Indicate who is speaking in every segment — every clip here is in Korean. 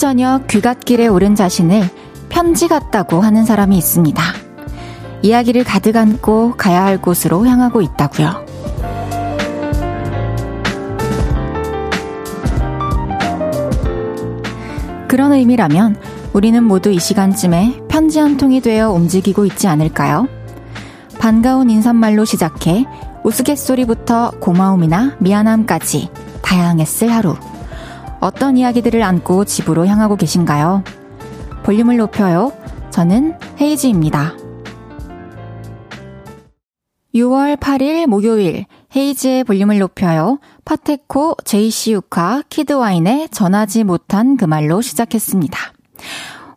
Speaker 1: 저녁 귀갓길에 오른 자신을 편지 같다고 하는 사람이 있습니다. 이야기를 가득 안고 가야 할 곳으로 향하고 있다고요. 그런 의미라면 우리는 모두 이 시간쯤에 편지 한 통이 되어 움직이고 있지 않을까요? 반가운 인사말로 시작해 우스갯소리부터 고마움이나 미안함까지 다양했을 하루. 어떤 이야기들을 안고 집으로 향하고 계신가요? 볼륨을 높여요. 저는 헤이즈입니다. 6월 8일 목요일 헤이즈의 볼륨을 높여요. 파테코, 제이시 유카, 키드와인의 전하지 못한 그 말로 시작했습니다.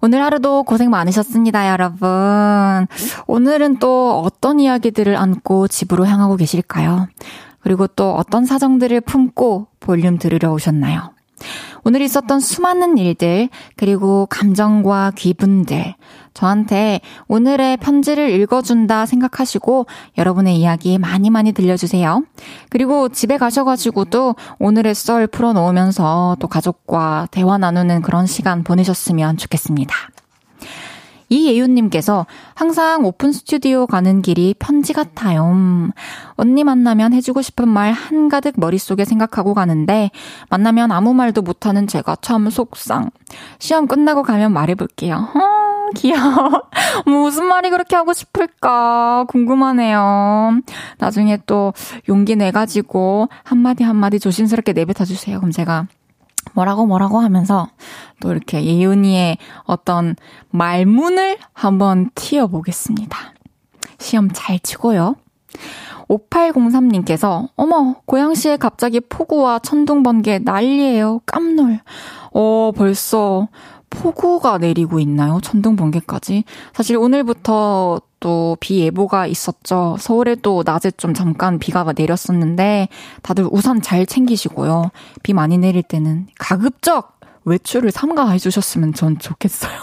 Speaker 1: 오늘 하루도 고생 많으셨습니다, 여러분. 오늘은 또 어떤 이야기들을 안고 집으로 향하고 계실까요? 그리고 또 어떤 사정들을 품고 볼륨 들으러 오셨나요? 오늘 있었던 수많은 일들, 그리고 감정과 기분들, 저한테 오늘의 편지를 읽어준다 생각하시고 여러분의 이야기 많이 많이 들려주세요. 그리고 집에 가셔가지고도 오늘의 썰 풀어놓으면서 또 가족과 대화 나누는 그런 시간 보내셨으면 좋겠습니다. 이예윤님께서 항상 오픈 스튜디오 가는 길이 편지 같아요. 언니 만나면 해주고 싶은 말 한가득 머릿속에 생각하고 가는데 만나면 아무 말도 못하는 제가 참 속상. 시험 끝나고 가면 말해볼게요. 어, 귀여워. 무슨 말이 그렇게 하고 싶을까 궁금하네요. 나중에 또 용기 내가지고 한마디 한마디 조심스럽게 내뱉어주세요. 그럼 제가 뭐라고 뭐라고 하면서 또 이렇게 예윤이의 어떤 말문을 한번 튀어보겠습니다. 시험 잘 치고요. 5803님께서, 어머, 고양시에 갑자기 폭우와 천둥 번개 난리예요. 깜놀. 어, 벌써 폭우가 내리고 있나요? 천둥 번개까지. 사실 오늘부터 또 비 예보가 있었죠. 서울에도 낮에 좀 잠깐 비가 내렸었는데 다들 우산 잘 챙기시고요. 비 많이 내릴 때는 가급적 외출을 삼가해 주셨으면 전 좋겠어요.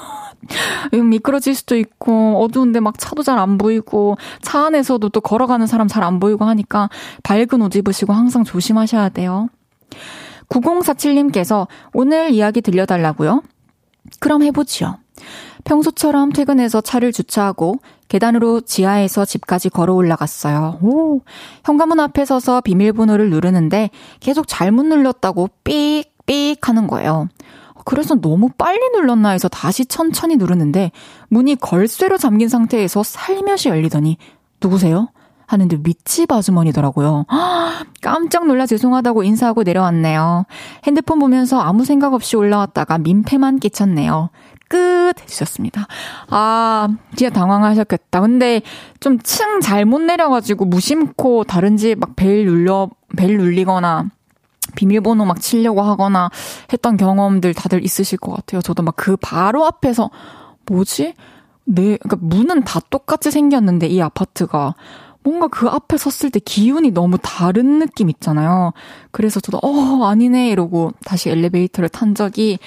Speaker 1: 미끄러질 수도 있고 어두운데 막 차도 잘 안 보이고 차 안에서도 또 걸어가는 사람 잘 안 보이고 하니까 밝은 옷 입으시고 항상 조심하셔야 돼요. 9047님께서 오늘 이야기 들려달라고요? 그럼 해보지요. 평소처럼 퇴근해서 차를 주차하고 계단으로 지하에서 집까지 걸어 올라갔어요. 오, 현관문 앞에 서서 비밀번호를 누르는데 계속 잘못 눌렀다고 삑삑 하는 거예요. 그래서 너무 빨리 눌렀나 해서 다시 천천히 누르는데 문이 걸쇠로 잠긴 상태에서 살며시 열리더니 누구세요? 하는데 밑집 아주머니더라고요. 깜짝 놀라 죄송하다고 인사하고 내려왔네요. 핸드폰 보면서 아무 생각 없이 올라왔다가 민폐만 끼쳤네요. 끝 해주셨습니다. 아, 진짜 당황하셨겠다. 근데 좀 층 잘못 내려가지고 무심코 다른 집 막 벨 눌려, 벨 눌리거나 비밀번호 막 치려고 하거나 했던 경험들 다들 있으실 것 같아요. 저도 막 그 바로 앞에서 뭐지? 네, 그러니까 문은 다 똑같이 생겼는데 이 아파트가 뭔가 그 앞에 섰을 때 기운이 너무 다른 느낌 있잖아요. 그래서 저도, 어, 아니네, 이러고 다시 엘리베이터를 탄 적이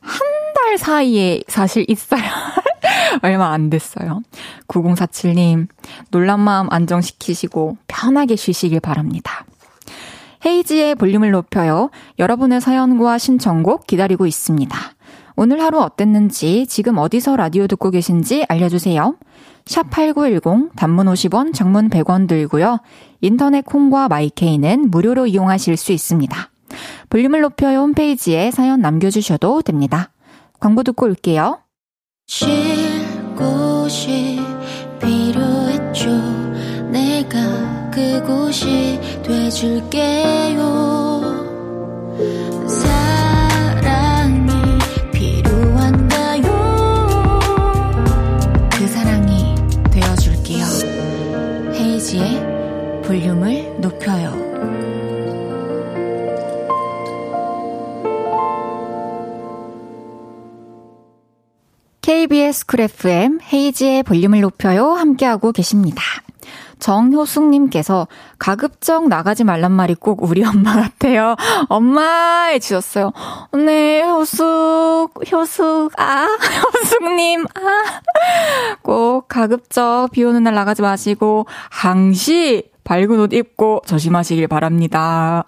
Speaker 1: 한 달 사이에 사실 있어요. 얼마 안 됐어요. 9047님, 놀란 마음 안정시키시고 편하게 쉬시길 바랍니다. 헤이지의 볼륨을 높여요. 여러분의 사연과 신청곡 기다리고 있습니다. 오늘 하루 어땠는지, 지금 어디서 라디오 듣고 계신지 알려주세요. 샵8910 단문 50원, 장문 100원 들고요. 인터넷 콩과 마이케이는 무료로 이용하실 수 있습니다. 볼륨을 높여요 홈페이지에 사연 남겨주셔도 됩니다. 광고 듣고 올게요. 내가 그곳이 돼줄게요. KBS 쿨 FM 헤이지의 볼륨을 높여요 함께하고 계십니다. 정효숙님께서 가급적 나가지 말란 말이 꼭 우리 엄마 같아요. 엄마 해주셨어요. 네, 효숙, 효숙, 아, 효숙님, 아. 꼭 가급적 비 오는 날 나가지 마시고, 항시 밝은 옷 입고 조심하시길 바랍니다.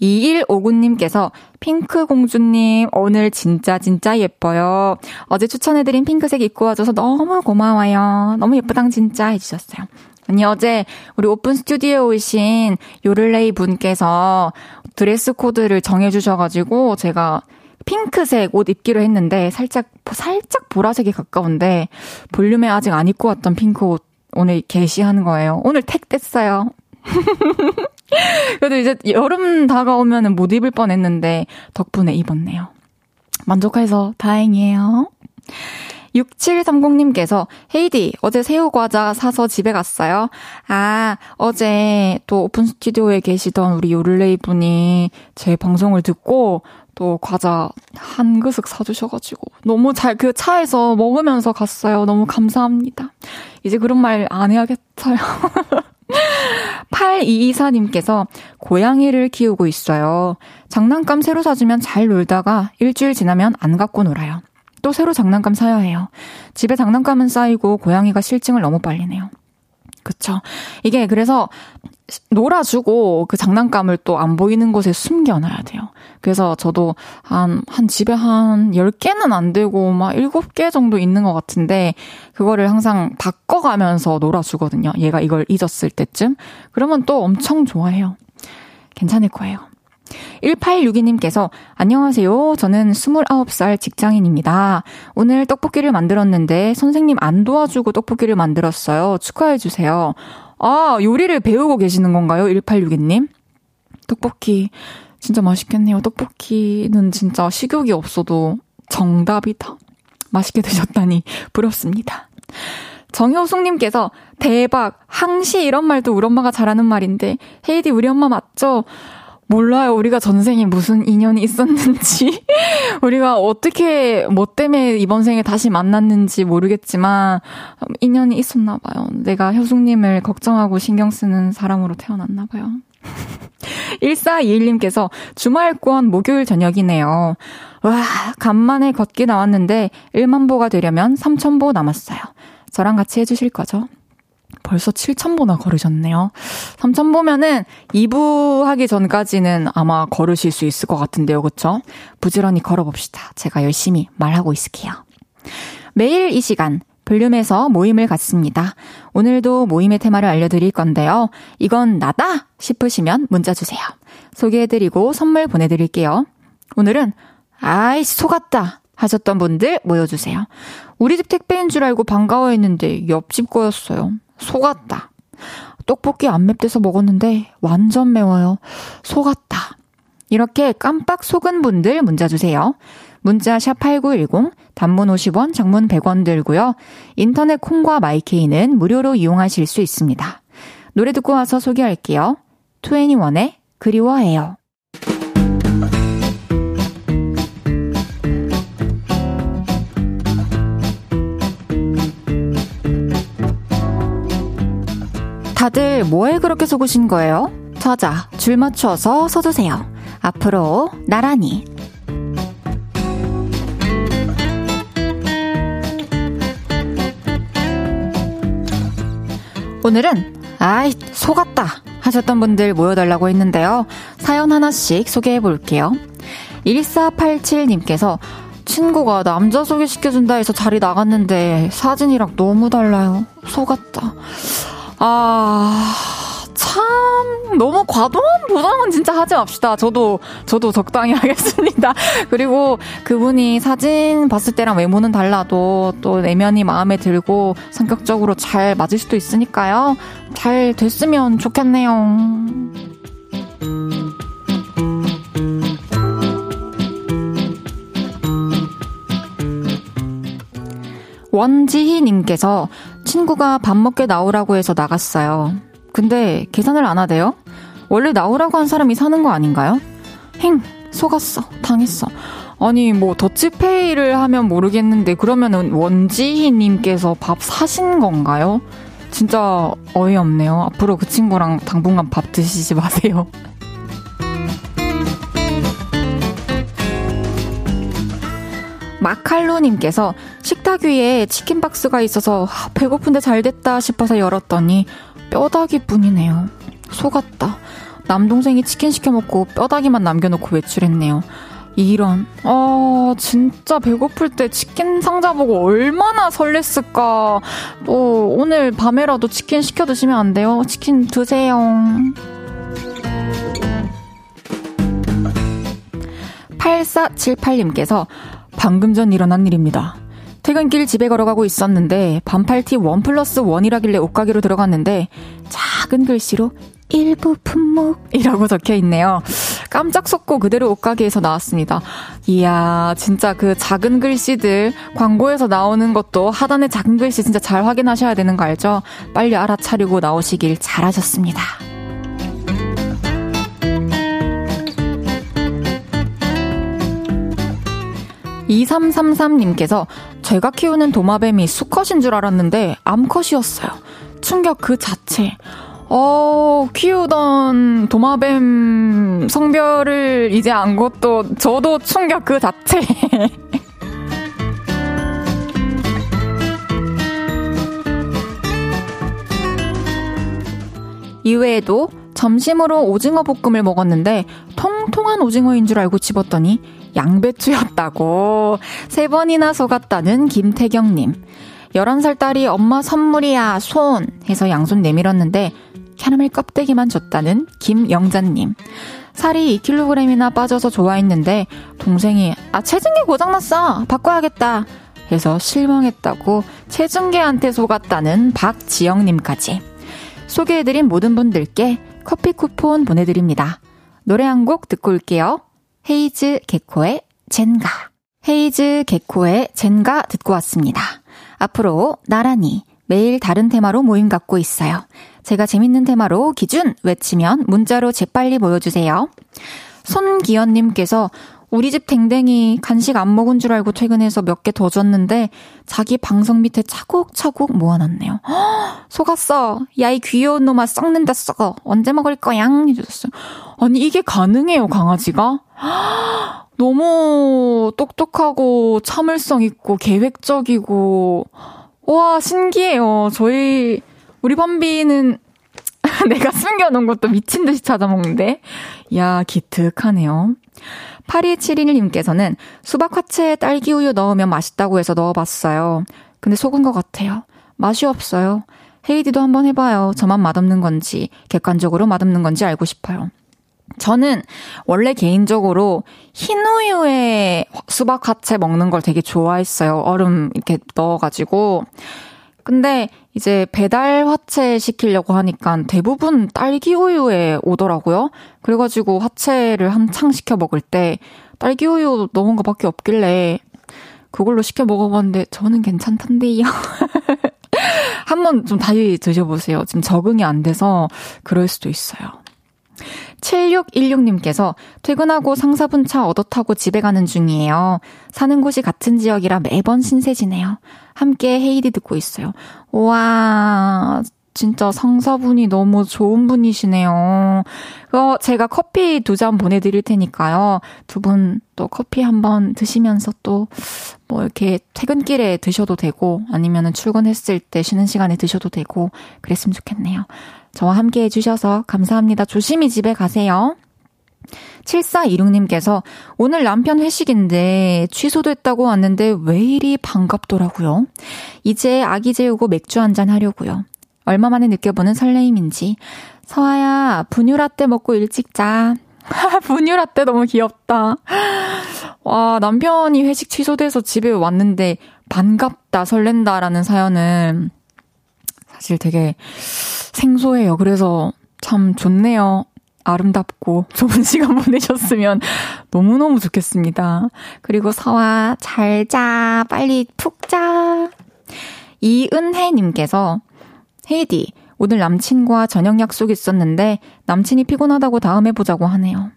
Speaker 1: 2159님께서 핑크 공주님, 오늘 진짜 진짜 예뻐요. 어제 추천해드린 핑크색 입고 와줘서 너무 고마워요. 너무 예쁘당 진짜 해주셨어요. 아니, 어제 우리 오픈 스튜디오에 오신 요를레이 분께서 드레스 코드를 정해주셔가지고 제가 핑크색 옷 입기로 했는데 살짝, 살짝 보라색이 가까운데 볼륨에 아직 안 입고 왔던 핑크 옷 오늘 개시하는 거예요. 오늘 택 뗐어요. 그래도 이제 여름 다가오면 못 입을 뻔 했는데 덕분에 입었네요. 만족해서 다행이에요. 6730님께서 헤이디 어제 새우 과자 사서 집에 갔어요. 아 어제 또 오픈 스튜디오에 계시던 우리 요를레이 분이 제 방송을 듣고 또 과자 한 그릇 사주셔가지고 너무 잘 그 차에서 먹으면서 갔어요. 너무 감사합니다. 이제 그런 말 안 해야겠어요. 8224님께서 고양이를 키우고 있어요. 장난감 새로 사주면 잘 놀다가 일주일 지나면 안 갖고 놀아요. 또 새로 장난감 사야 해요. 집에 장난감은 쌓이고 고양이가 실증을 너무 빨리 내요. 그쵸. 이게 그래서 놀아주고 그 장난감을 또 안 보이는 곳에 숨겨놔야 돼요. 그래서 저도 한, 한 집에 한 10개는 안 되고 막 7개 정도 있는 것 같은데 그거를 항상 바꿔가면서 놀아주거든요. 얘가 이걸 잊었을 때쯤. 그러면 또 엄청 좋아해요. 괜찮을 거예요. 1862님께서 안녕하세요. 저는 29살 직장인입니다. 오늘 떡볶이를 만들었는데 선생님 안 도와주고 떡볶이를 만들었어요. 축하해 주세요. 아, 요리를 배우고 계시는 건가요? 1862님? 떡볶이 진짜 맛있겠네요. 떡볶이는 진짜 식욕이 없어도 정답이다. 맛있게 드셨다니 부럽습니다. 정효숙님께서 대박 항시 이런 말도 우리 엄마가 잘하는 말인데 헤이디 우리 엄마 맞죠? 몰라요. 우리가 전생에 무슨 인연이 있었는지, 우리가 어떻게, 뭐 때문에 이번 생에 다시 만났는지 모르겠지만, 인연이 있었나 봐요. 내가 효숙님을 걱정하고 신경 쓰는 사람으로 태어났나 봐요. 1421님께서 주말권 목요일 저녁이네요. 와, 간만에 걷기 나왔는데 1만보가 되려면 3천보 남았어요. 저랑 같이 해주실 거죠? 벌써 7,000보나 걸으셨네요. 3,000보면은 2부 하기 전까지는 아마 걸으실 수 있을 것 같은데요. 그쵸? 부지런히 걸어봅시다. 제가 열심히 말하고 있을게요. 매일 이 시간, 볼륨에서 모임을 갖습니다. 오늘도 모임의 테마를 알려드릴 건데요. 이건 나다! 싶으시면 문자 주세요. 소개해드리고 선물 보내드릴게요. 오늘은, 아이, 속았다! 하셨던 분들 모여주세요. 우리 집 택배인 줄 알고 반가워했는데 옆집 거였어요. 속았다. 떡볶이 안 맵대서 먹었는데 완전 매워요. 속았다. 이렇게 깜빡 속은 분들 문자 주세요. 문자 샵 8910 단문 50원, 장문 100원 들고요. 인터넷 콩과 마이케이는 무료로 이용하실 수 있습니다. 노래 듣고 와서 소개할게요. 21의 그리워해요. 다들 뭐에 그렇게 속으신 거예요? 저자, 줄 맞춰서 서주세요. 앞으로 나란히. 오늘은 아이 속았다 하셨던 분들 모여달라고 했는데요. 사연 하나씩 소개해 볼게요. 1487님께서 친구가 남자 소개시켜준다 해서 자리 나갔는데 사진이랑 너무 달라요. 속았다. 아, 참, 너무 과도한 보상은 진짜 하지 맙시다. 저도, 저도 적당히 하겠습니다. 그리고 그분이 사진 봤을 때랑 외모는 달라도 또 내면이 마음에 들고 성격적으로 잘 맞을 수도 있으니까요. 잘 됐으면 좋겠네요. 원지희님께서 친구가 밥 먹게 나오라고 해서 나갔어요. 근데 계산을 안 하대요? 원래 나오라고 한 사람이 사는 거 아닌가요? 행, 속았어. 당했어. 아니, 뭐, 더치페이를 하면 모르겠는데, 그러면은 원지희님께서 밥 사신 건가요? 진짜 어이없네요. 앞으로 그 친구랑 당분간 밥 드시지 마세요. 마칼로님께서 식탁 위에 치킨 박스가 있어서 배고픈데 잘 됐다 싶어서 열었더니 뼈다귀 뿐이네요. 속았다. 남동생이 치킨 시켜 먹고 뼈다귀만 남겨놓고 외출했네요. 이런, 어, 진짜 배고플 때 치킨 상자 보고 얼마나 설렜을까. 또, 오늘 밤에라도 치킨 시켜 드시면 안 돼요? 치킨 드세요. 8478님께서 방금 전 일어난 일입니다. 퇴근길 집에 걸어가고 있었는데 반팔티 원 플러스 원이라길래 옷가게로 들어갔는데 작은 글씨로 일부 품목이라고 적혀 있네요. 깜짝 속고 그대로 옷가게에서 나왔습니다. 이야, 진짜 그 작은 글씨들 광고에서 나오는 것도 하단에 작은 글씨 진짜 잘 확인하셔야 되는 거 알죠? 빨리 알아차리고 나오시길 잘하셨습니다. 2333님께서 제가 키우는 도마뱀이 수컷인 줄 알았는데 암컷이었어요. 충격 그 자체. 어, 키우던 도마뱀 성별을 이제 안 것도 저도 충격 그 자체. 이외에도 점심으로 오징어 볶음을 먹었는데 통통한 오징어인 줄 알고 집었더니 양배추였다고 세 번이나 속았다는 김태경님. 11살 딸이 엄마 선물이야, 손! 해서 양손 내밀었는데 캐러멜 껍데기만 줬다는 김영자님. 살이 2kg이나 빠져서 좋아했는데 동생이 아 체중계 고장났어 바꿔야겠다 해서 실망했다고 체중계한테 속았다는 박지영님까지 소개해드린 모든 분들께 커피 쿠폰 보내드립니다. 노래 한 곡 듣고 올게요. 헤이즈 개코의 젠가. 헤이즈 개코의 젠가 듣고 왔습니다. 앞으로 나란히 매일 다른 테마로 모임 갖고 있어요. 제가 재밌는 테마로 기준 외치면 문자로 재빨리 모여주세요. 손기현님께서 우리 집 댕댕이 간식 안 먹은 줄 알고 퇴근해서 몇 개 더 줬는데 자기 방석 밑에 차곡차곡 모아놨네요. 허, 속았어. 야 이 귀여운 놈아 썩는다 썩어. 언제 먹을 거야? 해주셨어요. 아니 이게 가능해요 강아지가? 너무 똑똑하고 참을성 있고 계획적이고 와 신기해요. 저희 우리 밤비는 내가 숨겨놓은 것도 미친 듯이 찾아먹는데 야 기특하네요. 8271님께서는 수박 화채에 딸기 우유 넣으면 맛있다고 해서 넣어봤어요. 근데 속은 것 같아요. 맛이 없어요. 헤이디도 한번 해봐요. 저만 맛없는 건지, 객관적으로 맛없는 건지 알고 싶어요. 저는 원래 개인적으로 흰 우유에 수박 화채 먹는 걸 되게 좋아했어요. 얼음 이렇게 넣어가지고. 근데 이제 배달 화채 시키려고 하니까 대부분 딸기 우유에 오더라고요. 그래가지고 화채를 한창 시켜 먹을 때 딸기 우유 넣은 거밖에 없길래 그걸로 시켜 먹어봤는데 저는 괜찮던데요. 한번 좀 다시 드셔보세요. 지금 적응이 안 돼서 그럴 수도 있어요. 7616님께서 퇴근하고 상사분 차 얻어 타고 집에 가는 중이에요. 사는 곳이 같은 지역이라 매번 신세지네요. 함께 헤이디 듣고 있어요. 와, 진짜 상사분이 너무 좋은 분이시네요. 어, 제가 커피 두 잔 보내드릴 테니까요. 두 분 또 커피 한번 드시면서 또 뭐 이렇게 퇴근길에 드셔도 되고 아니면은 출근했을 때 쉬는 시간에 드셔도 되고 그랬으면 좋겠네요. 저와 함께 해주셔서 감사합니다. 조심히 집에 가세요. 7426님께서 오늘 남편 회식인데 취소됐다고 왔는데 왜 이리 반갑더라고요. 이제 아기 재우고 맥주 한잔 하려고요. 얼마 만에 느껴보는 설레임인지. 서아야, 분유라떼 먹고 일찍 자. 분유라떼 너무 귀엽다. 와, 남편이 회식 취소돼서 집에 왔는데 반갑다, 설렌다라는 사연은 사실 되게 생소해요. 그래서 참 좋네요. 아름답고 좋은 시간 보내셨으면 너무너무 좋겠습니다. 그리고 서아, 잘 자. 빨리 푹 자. 이은혜님께서, 헤이디, 오늘 남친과 저녁 약속 있었는데 남친이 피곤하다고 다음에 보자고 하네요.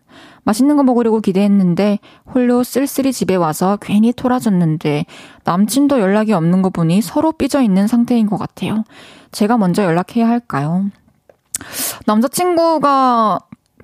Speaker 1: 맛있는 거 먹으려고 기대했는데 홀로 쓸쓸히 집에 와서 괜히 토라졌는데 남친도 연락이 없는 거 보니 서로 삐져 있는 상태인 것 같아요. 제가 먼저 연락해야 할까요? 남자친구가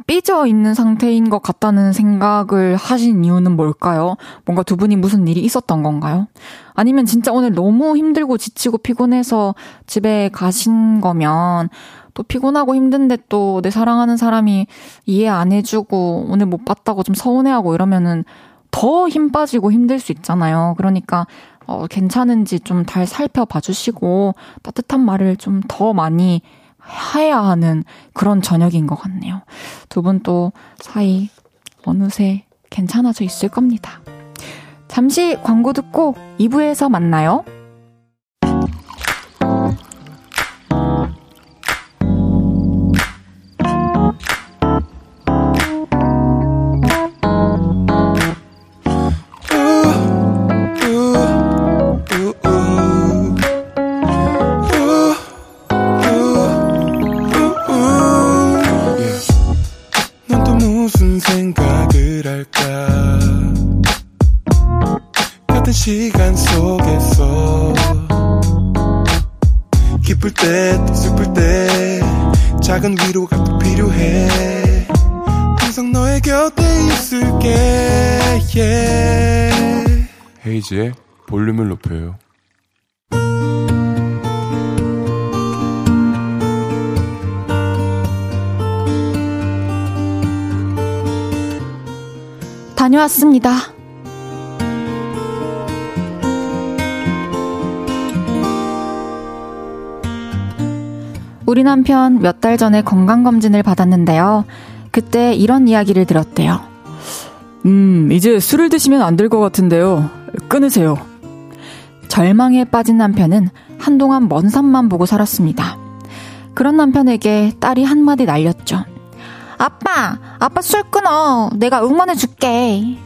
Speaker 1: 삐져 있는 상태인 것 같다는 생각을 하신 이유는 뭘까요? 뭔가 두 분이 무슨 일이 있었던 건가요? 아니면 진짜 오늘 너무 힘들고 지치고 피곤해서 집에 가신 거면 또 피곤하고 힘든데 또 내 사랑하는 사람이 이해 안 해주고 오늘 못 봤다고 좀 서운해하고 이러면은 더 힘 빠지고 힘들 수 있잖아요. 그러니까 어, 괜찮은지 좀 잘 살펴봐 주시고 따뜻한 말을 좀 더 많이 해야 하는 그런 저녁인 것 같네요. 두 분 또 사이 어느새 괜찮아져 있을 겁니다. 잠시 광고 듣고 2부에서 만나요.
Speaker 2: 헤이지의 볼륨을 높여요.
Speaker 1: 다녀왔습니다. 우리 남편 몇 달 전에 건강검진을 받았는데요. 그때 이런 이야기를 들었대요.
Speaker 3: 음, 이제 술을 드시면 안 될 것 같은데요. 끊으세요.
Speaker 1: 절망에 빠진 남편은 한동안 먼 산만 보고 살았습니다. 그런 남편에게 딸이 한마디 날렸죠. 아빠, 아빠 술 끊어. 내가 응원해 줄게.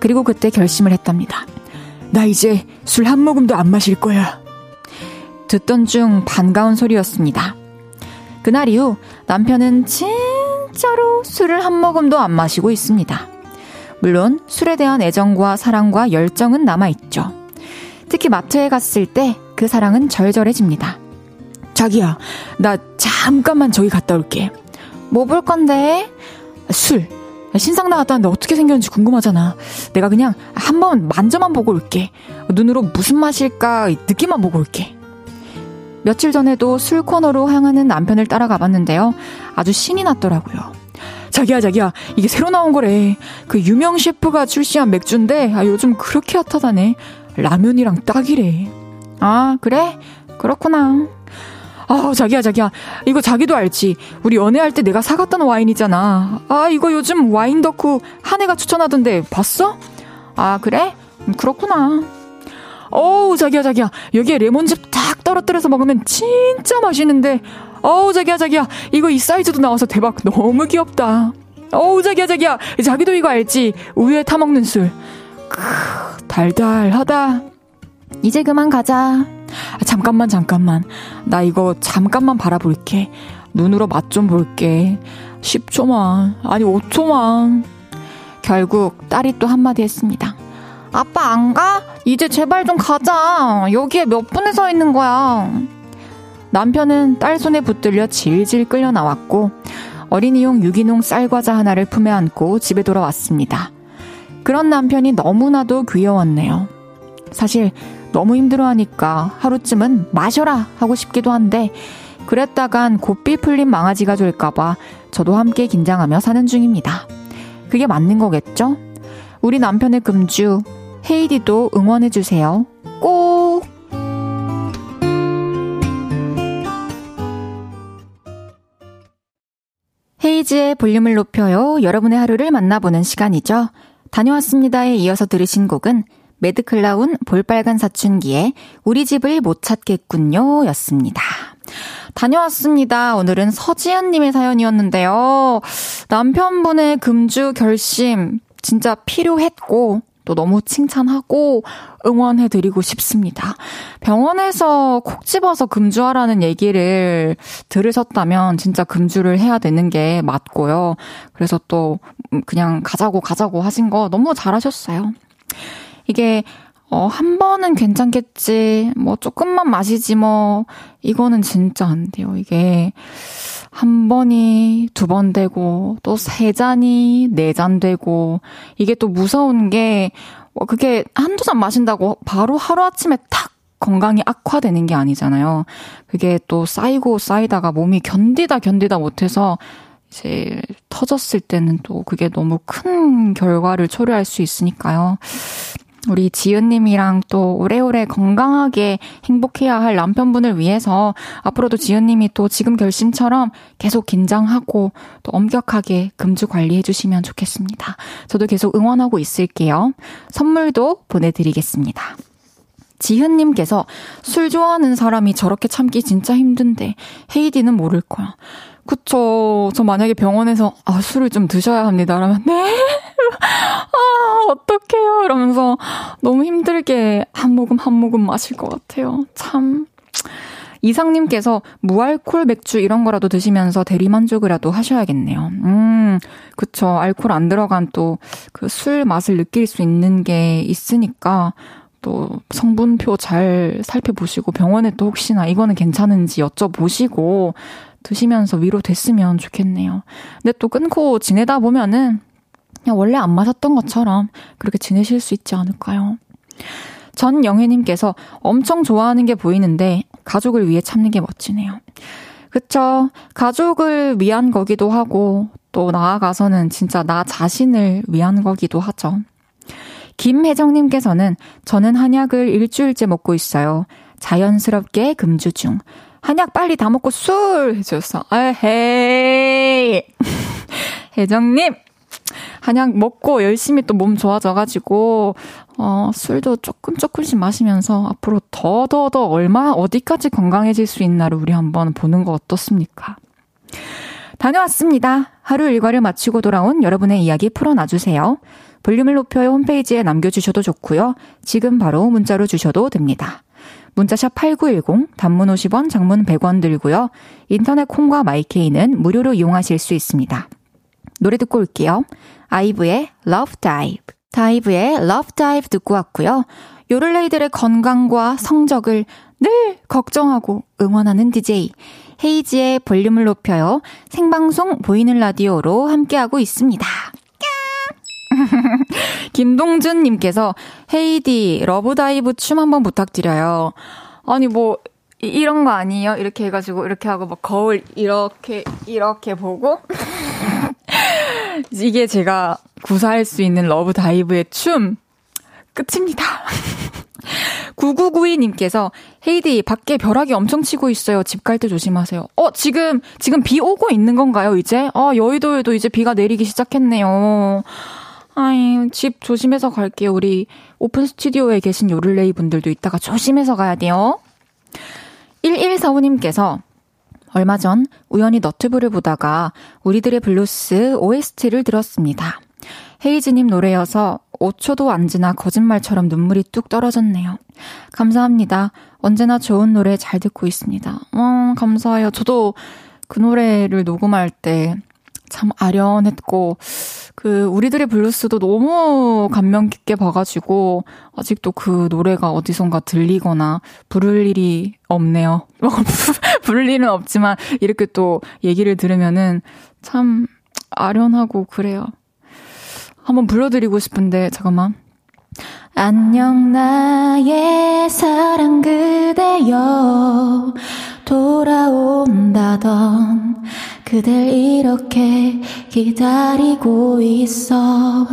Speaker 1: 그리고 그때 결심을 했답니다.
Speaker 3: 나 이제 술 한 모금도 안 마실 거야.
Speaker 1: 듣던 중 반가운 소리였습니다. 그날 이후 남편은 진짜로 술을 한 모금도 안 마시고 있습니다. 물론 술에 대한 애정과 사랑과 열정은 남아있죠. 특히 마트에 갔을 때 그 사랑은 절절해집니다.
Speaker 3: 자기야, 나 잠깐만 저기 갔다 올게.
Speaker 1: 뭐 볼 건데?
Speaker 3: 술. 신상 나왔다는데 어떻게 생겼는지 궁금하잖아. 내가 그냥 한 번 만져만 보고 올게. 눈으로 무슨 맛일까 느낌만 보고 올게.
Speaker 1: 며칠 전에도 술 코너로 향하는 남편을 따라가 봤는데요. 아주 신이 났더라고요.
Speaker 3: 자기야, 자기야, 이게 새로 나온 거래. 그 유명 셰프가 출시한 맥주인데, 아, 요즘 그렇게 핫하다네. 라면이랑 딱이래.
Speaker 1: 아, 그래? 그렇구나.
Speaker 3: 아, 자기야, 자기야. 이거 자기도 알지. 우리 연애할 때 내가 사갔던 와인이잖아. 아, 이거 요즘 와인 덕후 한해가 추천하던데, 봤어?
Speaker 1: 아, 그래? 음, 그렇구나.
Speaker 3: 어우, 자기야, 자기야. 여기에 레몬즙 딱 떨어뜨려서 먹으면 진짜 맛있는데, 어우, 자기야, 자기야. 이거 이 사이즈도 나와서 대박. 너무 귀엽다. 어우, 자기야, 자기야. 자기도 이거 알지? 우유에 타먹는 술. 크, 달달하다.
Speaker 1: 이제 그만 가자.
Speaker 3: 아, 잠깐만, 잠깐만. 나 이거 잠깐만 바라볼게. 눈으로 맛 좀 볼게. 10초만. 아니, 5초만.
Speaker 1: 결국 딸이 또 한마디 했습니다. 아빠 안 가? 이제 제발 좀 가자. 여기에 몇 분에 서 있는 거야. 남편은 딸 손에 붙들려 질질 끌려 나왔고 어린이용 유기농 쌀과자 하나를 품에 안고 집에 돌아왔습니다. 그런 남편이 너무나도 귀여웠네요. 사실 너무 힘들어하니까 하루쯤은 마셔라 하고 싶기도 한데 그랬다간 고삐 풀린 망아지가 될까봐 저도 함께 긴장하며 사는 중입니다. 그게 맞는 거겠죠? 우리 남편의 금주 헤이디도 응원해주세요. 꼭! 헤이즈의 볼륨을 높여요. 여러분의 하루를 만나보는 시간이죠. 다녀왔습니다에 이어서 들으신 곡은 매드클라운 볼빨간 사춘기에 우리 집을 못 찾겠군요 였습니다. 다녀왔습니다. 오늘은 서지은님의 사연이었는데요. 남편분의 금주 결심 진짜 필요했고 또 너무 칭찬하고 응원해드리고 싶습니다. 병원에서 콕 집어서 금주하라는 얘기를 들으셨다면 진짜 금주를 해야 되는 게 맞고요. 그래서 또 그냥 가자고 가자고 하신 거 너무 잘하셨어요. 이게 어, 한 번은 괜찮겠지. 뭐, 조금만 마시지, 뭐. 이거는 진짜 안 돼요. 이게, 한 번이 두 번 되고, 또 세 잔이 네 잔 되고, 이게 또 무서운 게, 뭐 그게 한두 잔 마신다고 바로 하루아침에 탁 건강이 악화되는 게 아니잖아요. 그게 또 쌓이고 쌓이다가 몸이 견디다 견디다 못해서 이제 터졌을 때는 또 그게 너무 큰 결과를 초래할 수 있으니까요. 우리 지은님이랑 또 오래오래 건강하게 행복해야 할 남편분을 위해서 앞으로도 지은님이 또 지금 결심처럼 계속 긴장하고 또 엄격하게 금주 관리해 주시면 좋겠습니다. 저도 계속 응원하고 있을게요. 선물도 보내드리겠습니다. 지은님께서 술 좋아하는 사람이 저렇게 참기 진짜 힘든데 헤이디는 모를 거야. 그쵸. 저 만약에 병원에서, 아, 술을 좀 드셔야 합니다. 그러면, 네? 아, 어떡해요. 이러면서 너무 힘들게 한 모금 한 모금 마실 것 같아요. 참. 이상님께서 무알콜 맥주 이런 거라도 드시면서 대리만족이라도 하셔야겠네요. 음, 그쵸. 알콜 안 들어간 또 그 술 맛을 느낄 수 있는 게 있으니까 또 성분표 잘 살펴보시고 병원에 또 혹시나 이거는 괜찮은지 여쭤보시고 드시면서 위로됐으면 좋겠네요. 근데 또 끊고 지내다 보면은 그냥 원래 안 마셨던 것처럼 그렇게 지내실 수 있지 않을까요? 전영애님께서 엄청 좋아하는 게 보이는데 가족을 위해 참는 게 멋지네요. 그쵸. 가족을 위한 거기도 하고 또 나아가서는 진짜 나 자신을 위한 거기도 하죠. 김혜정님께서는 저는 한약을 일주일째 먹고 있어요. 자연스럽게 금주 중. 한약 빨리 다 먹고 술! 해줬어. 에헤이. 혜정님! 한약 먹고 열심히 또 몸 좋아져가지고, 어, 술도 조금 조금씩 마시면서 앞으로 더, 더, 더 얼마, 어디까지 건강해질 수 있나를 우리 한번 보는 거 어떻습니까? 다녀왔습니다. 하루 일과를 마치고 돌아온 여러분의 이야기 풀어놔주세요. 볼륨을 높여요 홈페이지에 남겨주셔도 좋고요. 지금 바로 문자로 주셔도 됩니다. 문자샵 8910, 단문 50원, 장문 100원 들고요. 인터넷 콩과 마이케이는 무료로 이용하실 수 있습니다. 노래 듣고 올게요. 아이브의 Love Dive. 아이브의 Love Dive 듣고 왔고요. 요를레이들의 건강과 성적을 늘 걱정하고 응원하는 DJ. 헤이지의 볼륨을 높여요. 생방송 보이는 라디오로 함께하고 있습니다. 김동준님께서 헤이디 Love Dive 춤 한번 부탁드려요. 아니 뭐 이런 거 아니에요? 이렇게 해가지고 이렇게 하고 막 거울 이렇게 이렇게 보고 이게 제가 구사할 수 있는 Love Dive의 춤 끝입니다. 9992님께서 헤이디 밖에 벼락이 엄청 치고 있어요. 집 갈 때 조심하세요. 어 지금 지금 비 오고 있는 건가요 이제? 아 여의도에도 이제 비가 내리기 시작했네요. 아이, 집 조심해서 갈게요. 우리 오픈 스튜디오에 계신 요를레이 분들도 이따가 조심해서 가야 돼요. 1145님께서 얼마 전 우연히 너튜브를 보다가 우리들의 블루스 OST를 들었습니다. 헤이즈님 노래여서 5초도 안 지나 거짓말처럼 눈물이 뚝 떨어졌네요. 감사합니다. 언제나 좋은 노래 잘 듣고 있습니다. 어, 감사해요. 저도 그 노래를 녹음할 때 참 아련했고, 그 우리들의 블루스도 너무 감명 깊게 봐가지고 아직도 그 노래가 어디선가 들리거나 부를 일이 없네요. 부를 일은 없지만 이렇게 또 얘기를 들으면은 참 아련하고 그래요. 한번 불러드리고 싶은데 잠깐만. 안녕 나의 사랑 그대여 돌아온다던 그댈 이렇게 기다리고 있어.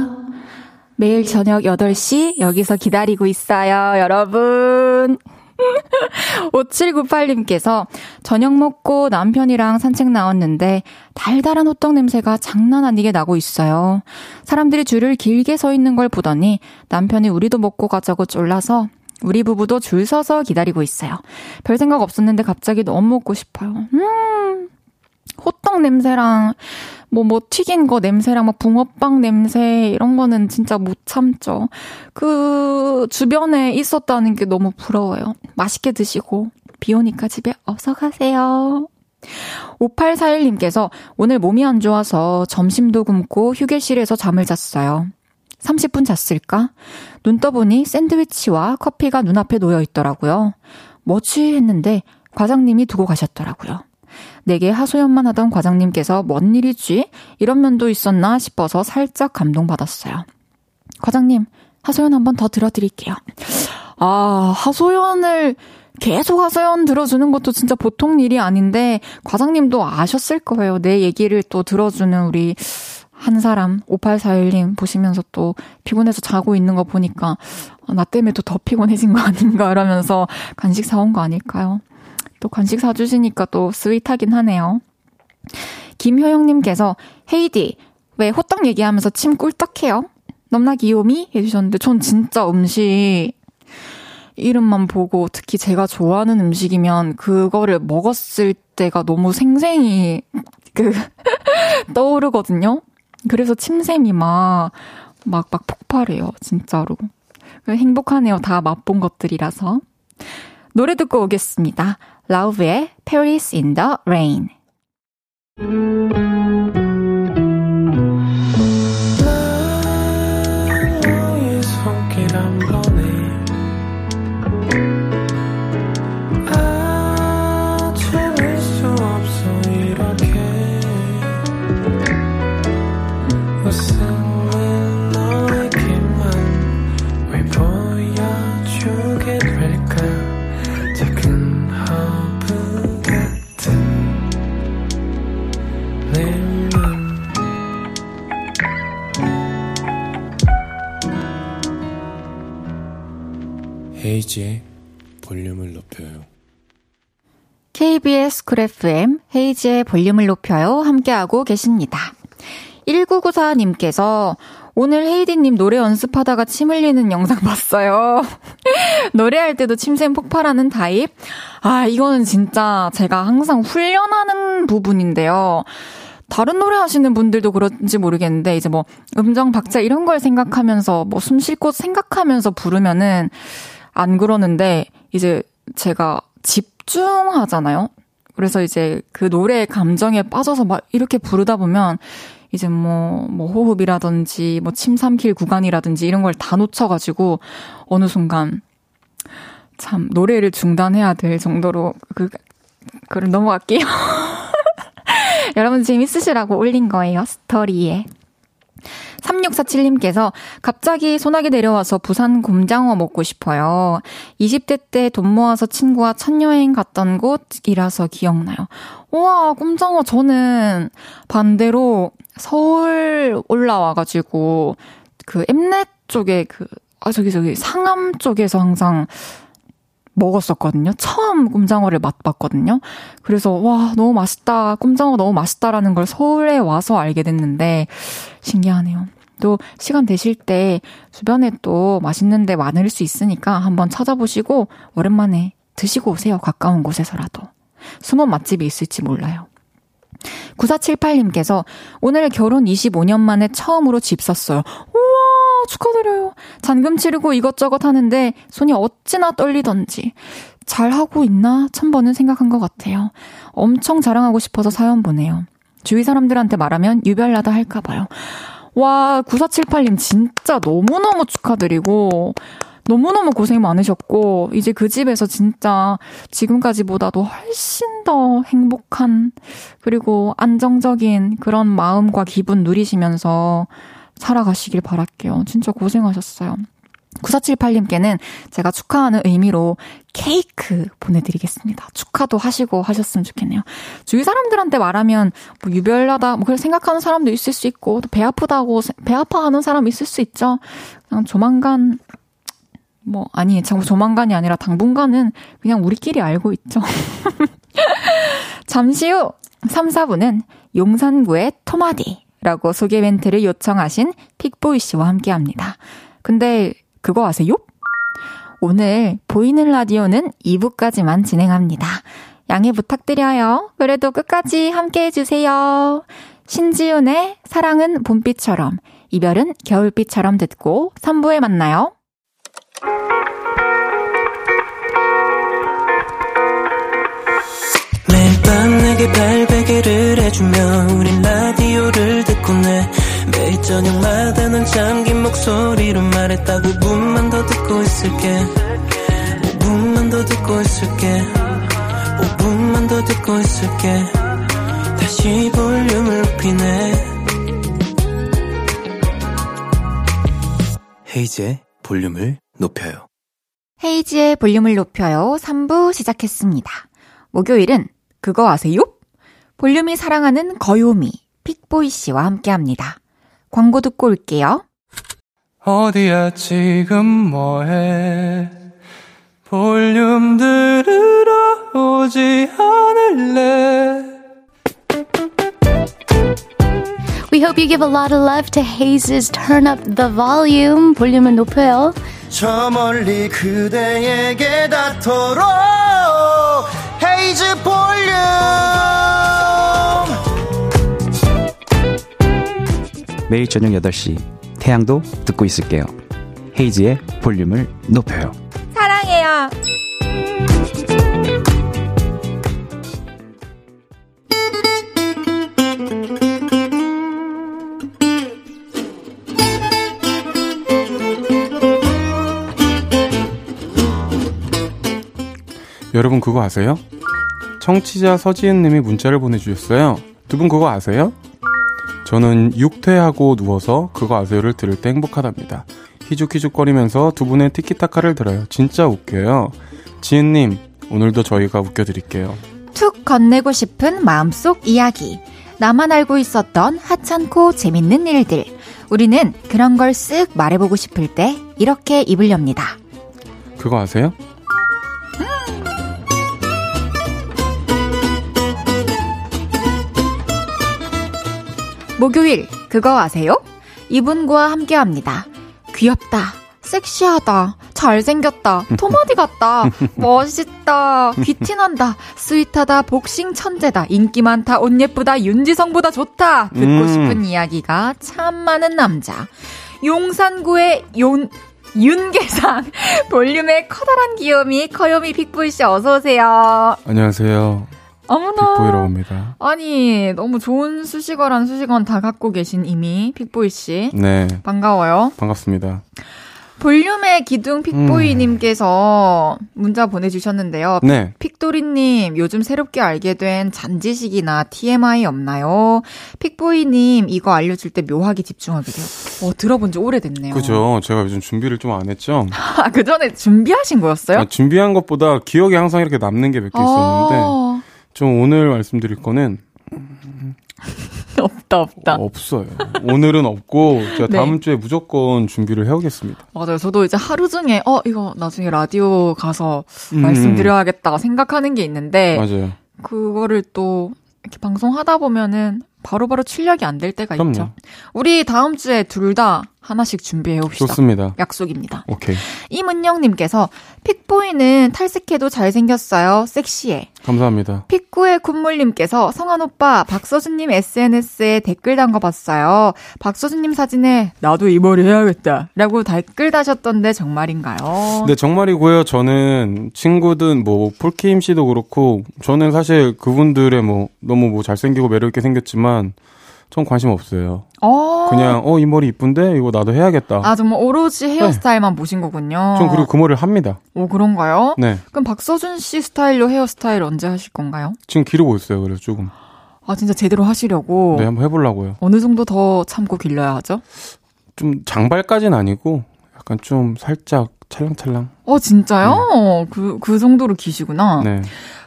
Speaker 1: 매일 저녁 8시 여기서 기다리고 있어요, 여러분. 5798님께서 저녁 먹고 남편이랑 산책 나왔는데 달달한 호떡 냄새가 장난 아니게 나고 있어요. 사람들이 줄을 길게 서 있는 걸 보더니 남편이 우리도 먹고 가자고 쫄라서 우리 부부도 줄 서서 기다리고 있어요. 별 생각 없었는데 갑자기 너무 먹고 싶어요. 음, 호떡 냄새랑 뭐, 뭐, 튀긴 거 냄새랑 막 붕어빵 냄새, 이런 거는 진짜 못 참죠. 그, 주변에 있었다는 게 너무 부러워요. 맛있게 드시고, 비 오니까 집에 어서 가세요. 5841님께서 오늘 몸이 안 좋아서 점심도 굶고 휴게실에서 잠을 잤어요. 30분 잤을까? 눈 떠보니 샌드위치와 커피가 눈앞에 놓여 있더라고요. 뭐지 했는데 과장님이 두고 가셨더라고요. 내게 하소연만 하던 과장님께서 뭔 일이지? 이런 면도 있었나 싶어서 살짝 감동받았어요. 과장님, 하소연 한번 더 들어드릴게요. 아, 하소연을 계속 하소연 들어주는 것도 진짜 보통 일이 아닌데, 과장님도 아셨을 거예요. 내 얘기를 또 들어주는 우리 한 사람, 5841님 보시면서 또 피곤해서 자고 있는 거 보니까, 아, 나 때문에 또 더 피곤해진 거 아닌가, 이러면서 간식 사온 거 아닐까요? 또 간식 사주시니까 또 스윗하긴 하네요. 김효영님께서, 헤이디, 왜 호떡 얘기하면서 침 꿀떡해요? 넘나 귀요미? 해주셨는데, 전 진짜 음식, 이름만 보고 특히 제가 좋아하는 음식이면 그거를 먹었을 때가 너무 생생히 그 떠오르거든요. 그래서 침샘이 막, 막, 막 폭발해요. 진짜로. 행복하네요. 다 맛본 것들이라서. 노래 듣고 오겠습니다. 라우브의 Paris in the Rain.
Speaker 2: 헤이지의 볼륨을 높여요.
Speaker 1: KBS 쿨 FM 헤이지의 볼륨을 높여요. 함께하고 계십니다. 1994님께서 오늘 헤이디님 노래 연습하다가 침 흘리는 영상 봤어요. 노래할 때도 침샘 폭발하는 타입? 아, 이거는 진짜 제가 항상 훈련하는 부분인데요. 다른 노래 하시는 분들도 그런지 모르겠는데, 이제 뭐, 음정, 박자 이런 걸 생각하면서, 뭐, 숨 쉴 곳 생각하면서 부르면은, 안 그러는데 이제 제가 집중하잖아요. 그래서 이제 그 노래의 감정에 빠져서 막 이렇게 부르다 보면 이제 뭐, 뭐 호흡이라든지 뭐 침 삼킬 구간이라든지 이런 걸 다 놓쳐가지고 어느 순간 참 노래를 중단해야 될 정도로 그, 그걸 넘어갈게요. 여러분 재밌으시라고 올린 거예요, 스토리에. 3647님께서 갑자기 소나기 내려와서 부산 곰장어 먹고 싶어요. 20대 때 돈 모아서 친구와 첫 여행 갔던 곳이라서 기억나요. 우와, 곰장어 저는 반대로 서울 올라와가지고 그 엠넷 쪽에 그, 아, 저기, 저기 상암 쪽에서 항상 먹었었거든요. 처음 꼼장어를 맛봤거든요. 그래서 와 너무 맛있다. 꼼장어 너무 맛있다라는 걸 서울에 와서 알게 됐는데 신기하네요. 또 시간 되실 때 주변에 또 맛있는 데 많을 수 있으니까 한번 찾아보시고 오랜만에 드시고 오세요. 가까운 곳에서라도. 숨은 맛집이 있을지 몰라요. 9478님께서 오늘 결혼 25년 만에 처음으로 집 샀어요. 우와, 축하드려요. 잔금 치르고 이것저것 하는데 손이 어찌나 떨리던지. 잘하고 있나? 천 번은 생각한 것 같아요. 엄청 자랑하고 싶어서 사연 보내요. 주위 사람들한테 말하면 유별나다 할까봐요. 와, 9478님 진짜 너무너무 축하드리고, 너무너무 고생 많으셨고, 이제 그 집에서 진짜 지금까지보다도 훨씬 더 행복한, 그리고 안정적인 그런 마음과 기분 누리시면서 살아가시길 바랄게요. 진짜 고생하셨어요. 9478님께는 제가 축하하는 의미로 케이크 보내드리겠습니다. 축하도 하시고 하셨으면 좋겠네요. 주위 사람들한테 말하면 뭐 유별나다, 뭐 그렇게 생각하는 사람도 있을 수 있고, 또 배 아프다고, 배 아파하는 사람 있을 수 있죠. 그냥 조만간, 뭐, 아니, 참 조만간이 아니라 당분간은 그냥 우리끼리 알고 있죠. 잠시 후 3, 4분은 용산구의 토마디 라고 소개 멘트를 요청하신 픽보이 씨와 함께 합니다. 근데 그거 아세요? 오늘 보이는 라디오는 2부까지만 진행합니다. 양해 부탁드려요. 그래도 끝까지 함께 해주세요. 신지훈의 사랑은 봄비처럼, 이별은 겨울비처럼 듣고 3부에 만나요. 매일 밤 내게 발베개를 해주며 우린 라디오를 내 매일 저녁마다 넌 잠긴 목소리로 말했다. 5분만 더 듣고 있을게. 5분만 더 듣고 있을게. 5분만 더 듣고 있을게. 다시 볼륨을 높이네.
Speaker 4: 헤이즈의 볼륨을 높여요.
Speaker 1: 헤이지의 볼륨을 높여요. 3부 시작했습니다. 목요일은 그거 아세요? 볼륨이 사랑하는 거요미, 픽보이 씨와 함께 합니다. 광고 듣고 올게요.
Speaker 2: 어디야 지금 뭐해 볼륨 들으러 오지 않을래
Speaker 4: We hope you give a lot of love to Haze's Turn Up the Volume. 볼륨을 높여요.
Speaker 5: 저 멀리 그대에게 닿도록 헤이즈 볼륨
Speaker 6: 매일 저녁 8시 태양도 듣고 있을게요. 헤이지의 볼륨을 높여요.
Speaker 1: 사랑해요.
Speaker 2: 여러분 그거 아세요? 청취자 서지은 님이 문자를 보내주셨어요 두 분 그거 아세요? 저는 육퇴하고 누워서 그거 아세요를 들을 때 행복하답니다 희죽희죽거리면서 두 분의 티키타카를 들어요 진짜 웃겨요 지은님 오늘도 저희가 웃겨드릴게요
Speaker 1: 툭 건네고 싶은 마음속 이야기. 나만 알고 있었던 하찮고 재밌는 일들. 우리는 그런 걸 쓱 말해보고 싶을 때 이렇게 입을 엽니다.
Speaker 2: 그거 아세요?
Speaker 1: 목요일, 그거 아세요? 이분과 함께 합니다. 귀엽다. 섹시하다. 잘생겼다. 토마디 같다. 멋있다. 귀티난다. 스윗하다. 복싱 천재다. 인기 많다. 옷 예쁘다. 윤지성보다 좋다. 듣고
Speaker 2: 음.
Speaker 1: 싶은 이야기가 참 많은 남자. 용산구의 윤, 윤계상. 볼륨의 커다란 귀요미, 커요미 픽보이씨 어서 오세요.
Speaker 2: 안녕하세요
Speaker 1: 어머나.
Speaker 2: 빅보이라고 합니다
Speaker 1: 아니, 너무 좋은 수식어란 수식어는 다 갖고 계신 이미 픽보이 씨.
Speaker 2: 네
Speaker 1: 반가워요.
Speaker 2: 반갑습니다
Speaker 1: 볼륨의 기둥 픽보이님께서 문자 보내주셨는데요.
Speaker 2: 네
Speaker 1: 픽도리님, 요즘 새롭게 알게 된 잔지식이나 TMI 없나요? 픽보이님, 이거 알려줄 때 묘하게 집중하게 돼요. 어, 들어본 지 오래됐네요.
Speaker 2: 그죠 제가 요즘 준비를 좀 안 했죠
Speaker 1: 아, 그 전에 준비하신 거였어요?
Speaker 2: 아, 준비한 것보다 기억에 항상 이렇게 남는 게 몇 개 있었는데
Speaker 1: 아,
Speaker 2: 좀 오늘 말씀드릴 거는
Speaker 1: 없다, 없다.
Speaker 2: 없어요. 오늘은 없고 제가
Speaker 1: 네.
Speaker 2: 다음 주에 무조건 준비를 해오겠습니다.
Speaker 1: 맞아요. 저도 이제 하루 중에, 어, 이거 나중에 라디오 가서
Speaker 2: 음.
Speaker 1: 말씀드려야겠다 생각하는 게 있는데,
Speaker 2: 맞아요.
Speaker 1: 그거를 또 이렇게 방송하다 보면은 바로바로 출력이 안 될 때가
Speaker 2: 그럼요.
Speaker 1: 있죠. 우리 다음 주에 둘 다 하나씩 준비해 봅시다.
Speaker 2: 좋습니다.
Speaker 1: 약속입니다.
Speaker 2: 오케이.
Speaker 1: 이문영님께서 픽보이는 탈색해도 잘생겼어요. 섹시해.
Speaker 2: 감사합니다.
Speaker 1: 픽구의 콧물님께서 성한 오빠 박서준님 SNS에 댓글 담가봤어요. 박서준님 사진에 나도 이 머리 해야겠다. 라고 댓글 다셨던데 정말인가요?
Speaker 2: 네, 정말이고요. 저는 친구든 뭐 폴킴 씨도 그렇고 저는 사실 그분들의 뭐 너무 뭐 잘생기고 매력 있게 생겼지만 전 관심 없어요.
Speaker 1: 어.
Speaker 2: 그냥 어 이 머리 이쁜데 이거 나도 해야겠다.
Speaker 1: 아, 정말 오로지 헤어스타일만 보신 거군요.
Speaker 2: 전 그리고 그 머리를 합니다.
Speaker 1: 오, 그런가요?
Speaker 2: 네.
Speaker 1: 그럼 박서준 씨 스타일로 헤어스타일 언제 하실 건가요?
Speaker 2: 지금 기르고 있어요. 그래서 조금.
Speaker 1: 아, 진짜 제대로 하시려고.
Speaker 2: 네, 한번 해보려고요.
Speaker 1: 어느 정도 더 참고 길러야 하죠?
Speaker 2: 좀 장발까지는 아니고 약간 좀 살짝 찰랑찰랑.
Speaker 1: 어, 진짜요? 그, 그 정도로 기시구나.
Speaker 2: 네.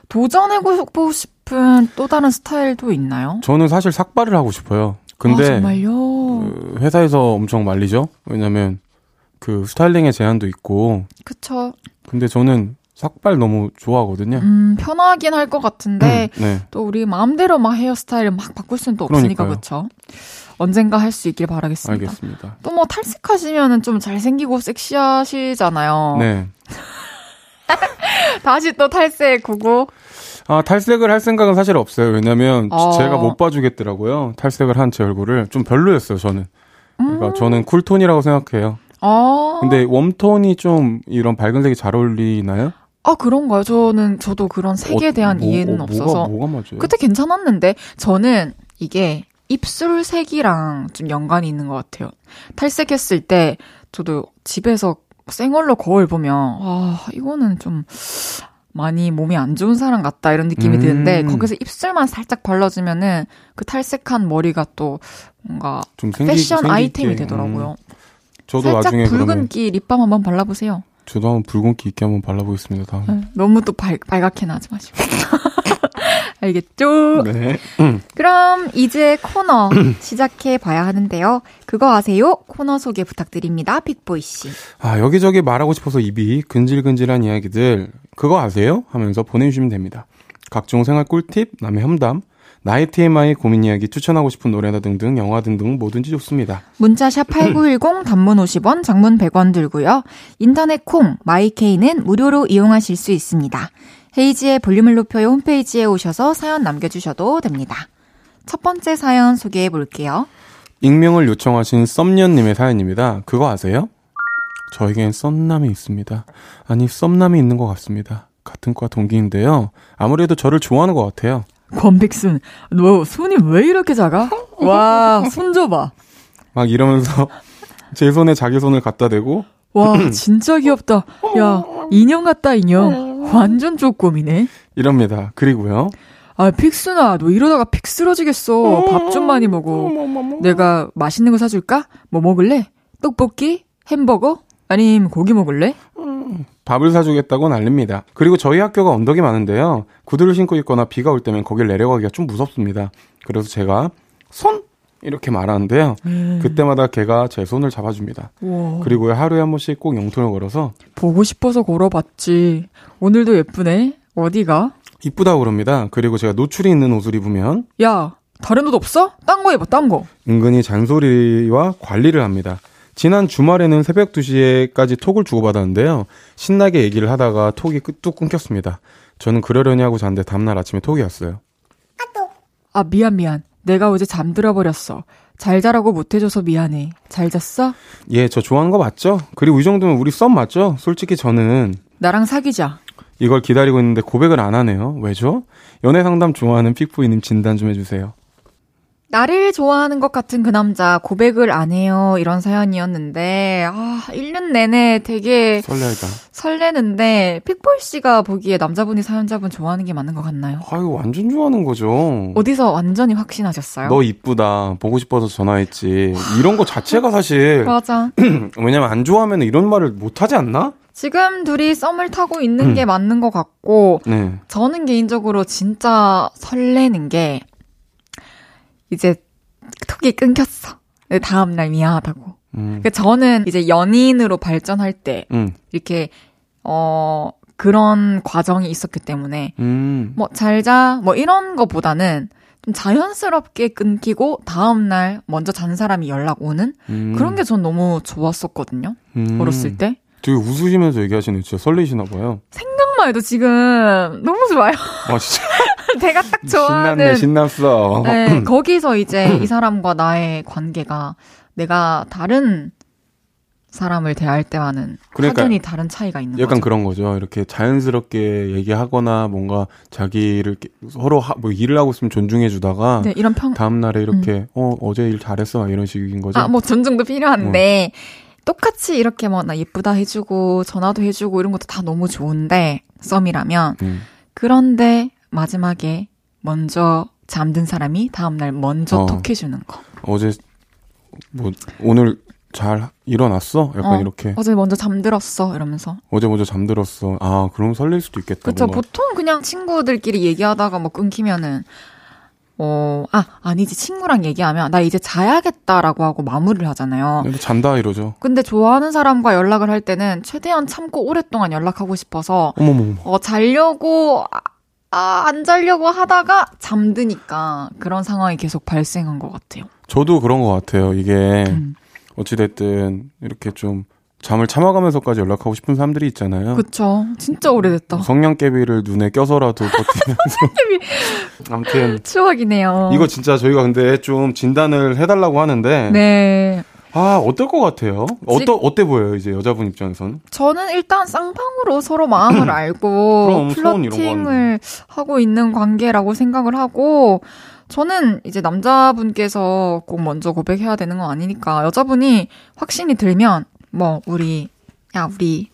Speaker 1: 도전해보고 싶 은 또 다른 스타일도 있나요?
Speaker 2: 저는 사실 삭발을 하고 싶어요. 근데
Speaker 1: 아, 정말요?
Speaker 2: 그 회사에서 엄청 말리죠. 왜냐면 그 스타일링에 제한도 있고.
Speaker 1: 그쵸.
Speaker 2: 근데 저는 삭발 너무 좋아하거든요.
Speaker 1: 음, 편하긴 할 것 같은데,
Speaker 2: 네.
Speaker 1: 또 우리 마음대로 막 헤어스타일을 막 바꿀 수는 또 없으니까. 그쵸? 언젠가 할 수 있길 바라겠습니다.
Speaker 2: 알겠습니다.
Speaker 1: 또 뭐 탈색하시면은 좀 잘생기고 섹시하시잖아요.
Speaker 2: 네.
Speaker 1: 다시 또 탈색 구고.
Speaker 2: 아, 탈색을 할 생각은 사실 없어요. 왜냐면
Speaker 1: 어.
Speaker 2: 제가 못 봐주겠더라고요. 탈색을 한 제 얼굴을. 좀 별로였어요, 저는. 그러니까
Speaker 1: 음.
Speaker 2: 저는 쿨톤이라고 생각해요.
Speaker 1: 아.
Speaker 2: 근데 웜톤이 좀 이런 밝은 색이 잘 어울리나요?
Speaker 1: 아, 그런가요? 저는, 저도 그런 색에
Speaker 2: 어,
Speaker 1: 대한
Speaker 2: 뭐,
Speaker 1: 이해는
Speaker 2: 어,
Speaker 1: 없어서.
Speaker 2: 뭐가, 뭐가 맞아요?
Speaker 1: 그때 괜찮았는데, 저는 이게 입술색이랑 좀 연관이 있는 것 같아요. 탈색했을 때, 저도 집에서 생얼로 거울 보면, 아, 이거는 좀, 많이 몸이 안 좋은 사람 같다, 이런 느낌이
Speaker 2: 음.
Speaker 1: 드는데, 거기서 입술만 살짝 발라주면은, 그 탈색한 머리가 또, 뭔가,
Speaker 2: 좀 생기,
Speaker 1: 패션
Speaker 2: 생기
Speaker 1: 아이템이. 되더라고요.
Speaker 2: 음, 저도
Speaker 1: 살짝
Speaker 2: 나중에
Speaker 1: 붉은기 립밤 한번 발라보세요.
Speaker 2: 저도 한번 붉은기 있게 한번 발라보겠습니다. 다음.
Speaker 1: 네, 너무 또 발, 발갛게 나지 마시고. 알겠죠?
Speaker 2: 네.
Speaker 1: 그럼 이제 코너 시작해 봐야 하는데요. 그거 아세요? 코너 소개 부탁드립니다. 빅보이 씨.
Speaker 2: 아, 여기저기 말하고 싶어서 입이 근질근질한 이야기들, 그거 아세요? 하면서 보내 주시면 됩니다. 각종 생활 꿀팁, 남의 험담, 나의 TMI 고민 이야기 추천하고 싶은 노래나 등등 영화 등등 뭐든지 좋습니다.
Speaker 1: 문자샵 8910 단문 50원, 장문 100원 들고요. 인터넷 콩, 마이케이는 무료로 이용하실 수 있습니다. 헤이지의 볼륨을 높여요 홈페이지에 오셔서 사연 남겨주셔도 됩니다. 첫 번째 사연 소개해 볼게요.
Speaker 2: 익명을 요청하신 썸년님의 사연입니다. 그거 아세요? 저에겐 썸남이 있습니다. 아니, 썸남이 있는 것 같습니다. 같은 과 동기인데요. 아무래도 저를 좋아하는 것 같아요.
Speaker 3: 권백순, 너 손이 왜 이렇게 작아? 와, 손 줘봐.
Speaker 2: 막 이러면서 제 손에 자기 손을 갖다 대고
Speaker 3: 와, 진짜 귀엽다. 야, 인형 같다, 인형. 완전 쪼꼬미네.
Speaker 2: 이럽니다. 그리고요.
Speaker 3: 아, 픽순아, 너 이러다가 픽 쓰러지겠어. 밥 좀 많이 먹어. 내가 맛있는 거 사줄까? 뭐 먹을래? 떡볶이? 햄버거? 아님 고기 먹을래?
Speaker 2: 밥을 사주겠다고 난립니다. 그리고 저희 학교가 언덕이 많은데요. 구두를 신고 있거나 비가 올 때면 거길 내려가기가 좀 무섭습니다. 그래서 제가 손! 이렇게 말하는데요. 그때마다 걔가 제 손을 잡아줍니다.
Speaker 3: 우와.
Speaker 2: 그리고 하루에 한 번씩 꼭 영통을 걸어서
Speaker 3: 보고 싶어서 걸어봤지. 오늘도 예쁘네. 어디가?
Speaker 2: 이쁘다고 그럽니다. 그리고 제가 노출이 있는 옷을 입으면
Speaker 3: 야, 다른 옷 없어? 딴 거 입어, 딴 거.
Speaker 2: 은근히 잔소리와 관리를 합니다. 지난 주말에는 새벽 2시에까지 톡을 주고받았는데요. 신나게 얘기를 하다가 톡이 끝- 뚝 끊겼습니다. 저는 그러려니 하고 잤는데 다음날 아침에 톡이 왔어요.
Speaker 3: 아, 미안, 미안. 내가 어제 잠들어 버렸어. 잘 자라고 못해줘서 미안해. 잘 잤어?
Speaker 2: 예, 저 좋아하는 거 맞죠? 그리고 이 정도면 우리 썸 맞죠? 솔직히 저는
Speaker 3: 나랑 사귀자.
Speaker 2: 이걸 기다리고 있는데 고백을 안 하네요. 왜죠? 연애 상담 좋아하는 픽보이님 진단 좀 해주세요.
Speaker 1: 나를 좋아하는 것 같은 그 남자 고백을 안 해요. 이런 사연이었는데, 아, 1년 내내 되게
Speaker 2: 설레다.
Speaker 1: 설레는데, 픽보이 씨가 보기에 남자분이 사연자분 좋아하는 게 맞는 것 같나요?
Speaker 2: 아유, 완전 좋아하는 거죠.
Speaker 1: 어디서 완전히 확신하셨어요?
Speaker 2: 너 이쁘다. 보고 싶어서 전화했지. 이런 거 자체가 사실
Speaker 1: 맞아.
Speaker 2: 왜냐면 안 좋아하면 이런 말을 못 하지 않나?
Speaker 1: 지금 둘이 썸을 타고 있는 게 맞는 것 같고,
Speaker 2: 네.
Speaker 1: 저는 개인적으로 진짜 설레는 게, 이제 톡이 끊겼어. 다음날 미안하다고.
Speaker 2: 음.
Speaker 1: 그러니까 저는 이제 연인으로 발전할 때,
Speaker 2: 음.
Speaker 1: 이렇게, 어, 그런 과정이 있었기 때문에,
Speaker 2: 음.
Speaker 1: 뭐, 잘 자, 뭐, 이런 거보다는 좀 자연스럽게 끊기고, 다음 날 먼저 잔 사람이 연락 오는?
Speaker 2: 음.
Speaker 1: 그런 게 전 너무 좋았었거든요.
Speaker 2: 음.
Speaker 1: 어렸을 때.
Speaker 2: 되게 웃으시면서 얘기하시네. 진짜 설레시나 봐요.
Speaker 1: 생각만 해도 지금 너무 좋아요.
Speaker 2: 아, 진짜.
Speaker 1: 내가 딱
Speaker 2: 신났네,
Speaker 1: 좋아하는.
Speaker 2: 신났어.
Speaker 1: 네, 거기서 이제 이 사람과 나의 관계가 내가 다른 사람을 대할 때와는
Speaker 2: 그러니까
Speaker 1: 확연히 다른 차이가 있는
Speaker 2: 약간
Speaker 1: 거죠.
Speaker 2: 그런 거죠. 이렇게 자연스럽게 얘기하거나 뭔가 자기를 서로 하, 뭐 일을 하고 있으면 존중해 주다가
Speaker 1: 네, 이런 평,
Speaker 2: 다음 날에 이렇게 어 어제 일 잘했어 막 이런 식인 거죠.
Speaker 1: 아, 뭐 존중도 필요한데, 똑같이 이렇게 뭐 나 예쁘다 해주고, 전화도 해주고 이런 것도 다 너무 좋은데, 썸이라면.
Speaker 2: 음.
Speaker 1: 그런데 마지막에 먼저 잠든 사람이 다음날 먼저
Speaker 2: 어.
Speaker 1: 톡 해주는 거.
Speaker 2: 어제 뭐 오늘 잘 일어났어? 약간
Speaker 1: 어,
Speaker 2: 이렇게
Speaker 1: 어제 먼저 잠들었어. 이러면서.
Speaker 2: 어제 먼저 잠들었어. 아 그럼 설렐 수도 있겠다.
Speaker 1: 그쵸.
Speaker 2: 뭔가.
Speaker 1: 보통 그냥 친구들끼리 얘기하다가 뭐 끊기면은, 어, 아, 아니지. 친구랑 얘기하면, 나 이제 자야겠다라고 하고 마무리를 하잖아요.
Speaker 2: 근데 잔다 이러죠.
Speaker 1: 근데 좋아하는 사람과 연락을 할 때는 최대한 참고 오랫동안 연락하고 싶어서,
Speaker 2: 어머머머.
Speaker 1: 어, 자려고, 아, 아, 안 자려고 하다가 잠드니까 그런 상황이 계속 발생한 것 같아요.
Speaker 2: 저도 그런 것 같아요. 이게
Speaker 1: 음.
Speaker 2: 어찌됐든 이렇게 좀 잠을 참아가면서까지 연락하고 싶은 사람들이 있잖아요.
Speaker 1: 그쵸. 진짜 오래됐다.
Speaker 2: 성냥개비를 눈에 껴서라도 버티면서. 아무튼
Speaker 1: 추억이네요.
Speaker 2: 이거 진짜 저희가 근데 좀 진단을 해달라고 하는데
Speaker 1: 네.
Speaker 2: 아 어떨 것 같아요? 어떠 어때 보여요 이제 여자분 입장에선?
Speaker 1: 저는 일단 쌍방으로 서로 마음을 알고 플러팅을 하고 있는 관계라고 생각을 하고 저는 이제 남자분께서 꼭 먼저 고백해야 되는 건 아니니까 여자분이 확신이 들면 뭐 우리 야 우리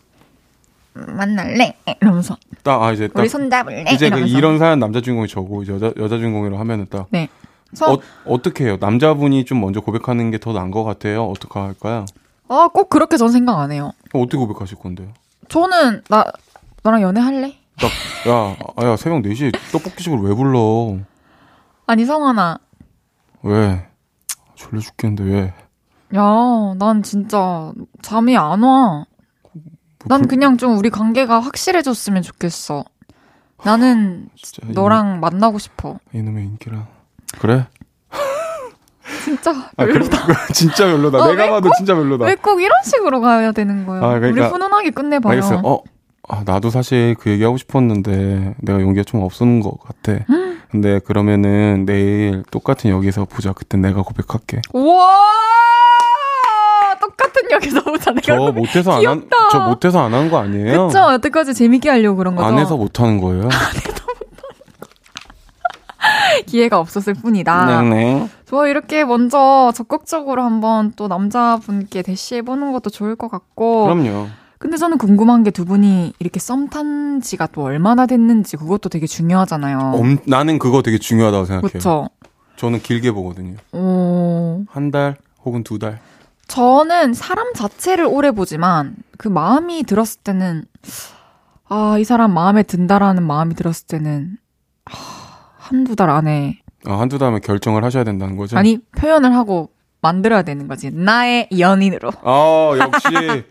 Speaker 1: 만날래 이러면서
Speaker 2: 딱 아 이제 딱
Speaker 1: 우리 손잡을래
Speaker 2: 이제 그 이런 사연 남자 주인공이 저고 여자 여자 주인공이라고 하면은 딱
Speaker 1: 네. 그래서
Speaker 2: 어, 어떻게 해요? 남자분이 좀 먼저 고백하는 게 더 나은 것 같아요. 어떻게 할까요?
Speaker 1: 아, 꼭 그렇게 전 생각 안 해요.
Speaker 2: 어떻게 고백하실 건데요?
Speaker 1: 저는 나 너랑 연애할래?
Speaker 2: 나, 야, 아, 야, 새벽 4시에 떡볶이집을 왜 불러?
Speaker 1: 아니 성환아,
Speaker 2: 왜? 졸려 죽겠는데, 왜?
Speaker 1: 야, 난 진짜 잠이 안 와. 뭐난
Speaker 2: 불-
Speaker 1: 그냥 좀 우리 관계가 확실해졌으면 좋겠어. 나는
Speaker 2: 진짜 이놈-
Speaker 1: 너랑 만나고 싶어.
Speaker 2: 이놈의 인기라. 그래?
Speaker 1: 진짜
Speaker 2: 아, 그래?
Speaker 1: 별로다.
Speaker 2: 진짜 별로다.
Speaker 1: 어,
Speaker 2: 내가
Speaker 1: 왜
Speaker 2: 봐도 진짜 별로다.
Speaker 1: 왜 꼭 이런 식으로 가야 되는 거예요?
Speaker 2: 아, 그러니까-
Speaker 1: 우리 훈훈하게 끝내봐요.
Speaker 2: 알겠어요. 어, 아, 나도 사실 그 얘기 하고 싶었는데 내가 용기가 좀 없었는 것 같아. 근데 그러면은 내일 똑같은 여기서 보자. 그땐 내가 고백할게.
Speaker 1: 우와! 똑같은 역에서 보자. 내가
Speaker 2: 저 못해서 안 한. 저 못해서 안 하는 거 아니에요?
Speaker 1: 그쵸? 여태까지 재밌게 하려고 그런 거죠.
Speaker 2: 안 해서 못 하는 거예요.
Speaker 1: 기회가 없었을 뿐이다.
Speaker 2: 네네.
Speaker 1: 저 이렇게 먼저 적극적으로 한번 또 남자분께 대시해보는 것도 좋을 것 같고.
Speaker 2: 그럼요.
Speaker 1: 근데 저는 궁금한 게 두 분이 이렇게 썸 탄 지가 또 얼마나 됐는지 그것도 되게 중요하잖아요.
Speaker 2: 엄, 나는 그거 되게 중요하다고 생각해요.
Speaker 1: 그렇죠.
Speaker 2: 저는 길게 보거든요.
Speaker 1: 어,
Speaker 2: 한 달 혹은 두 달.
Speaker 1: 저는 사람 자체를 오래 보지만 그 마음이 들었을 때는 아, 이 사람 마음에 든다라는 마음이 들었을 때는 아, 한두 달 안에
Speaker 2: 아, 한두 달면 결정을 하셔야 된다는 거죠?
Speaker 1: 아니 표현을 하고 만들어야 되는 거지. 나의 연인으로.
Speaker 2: 아, 역시,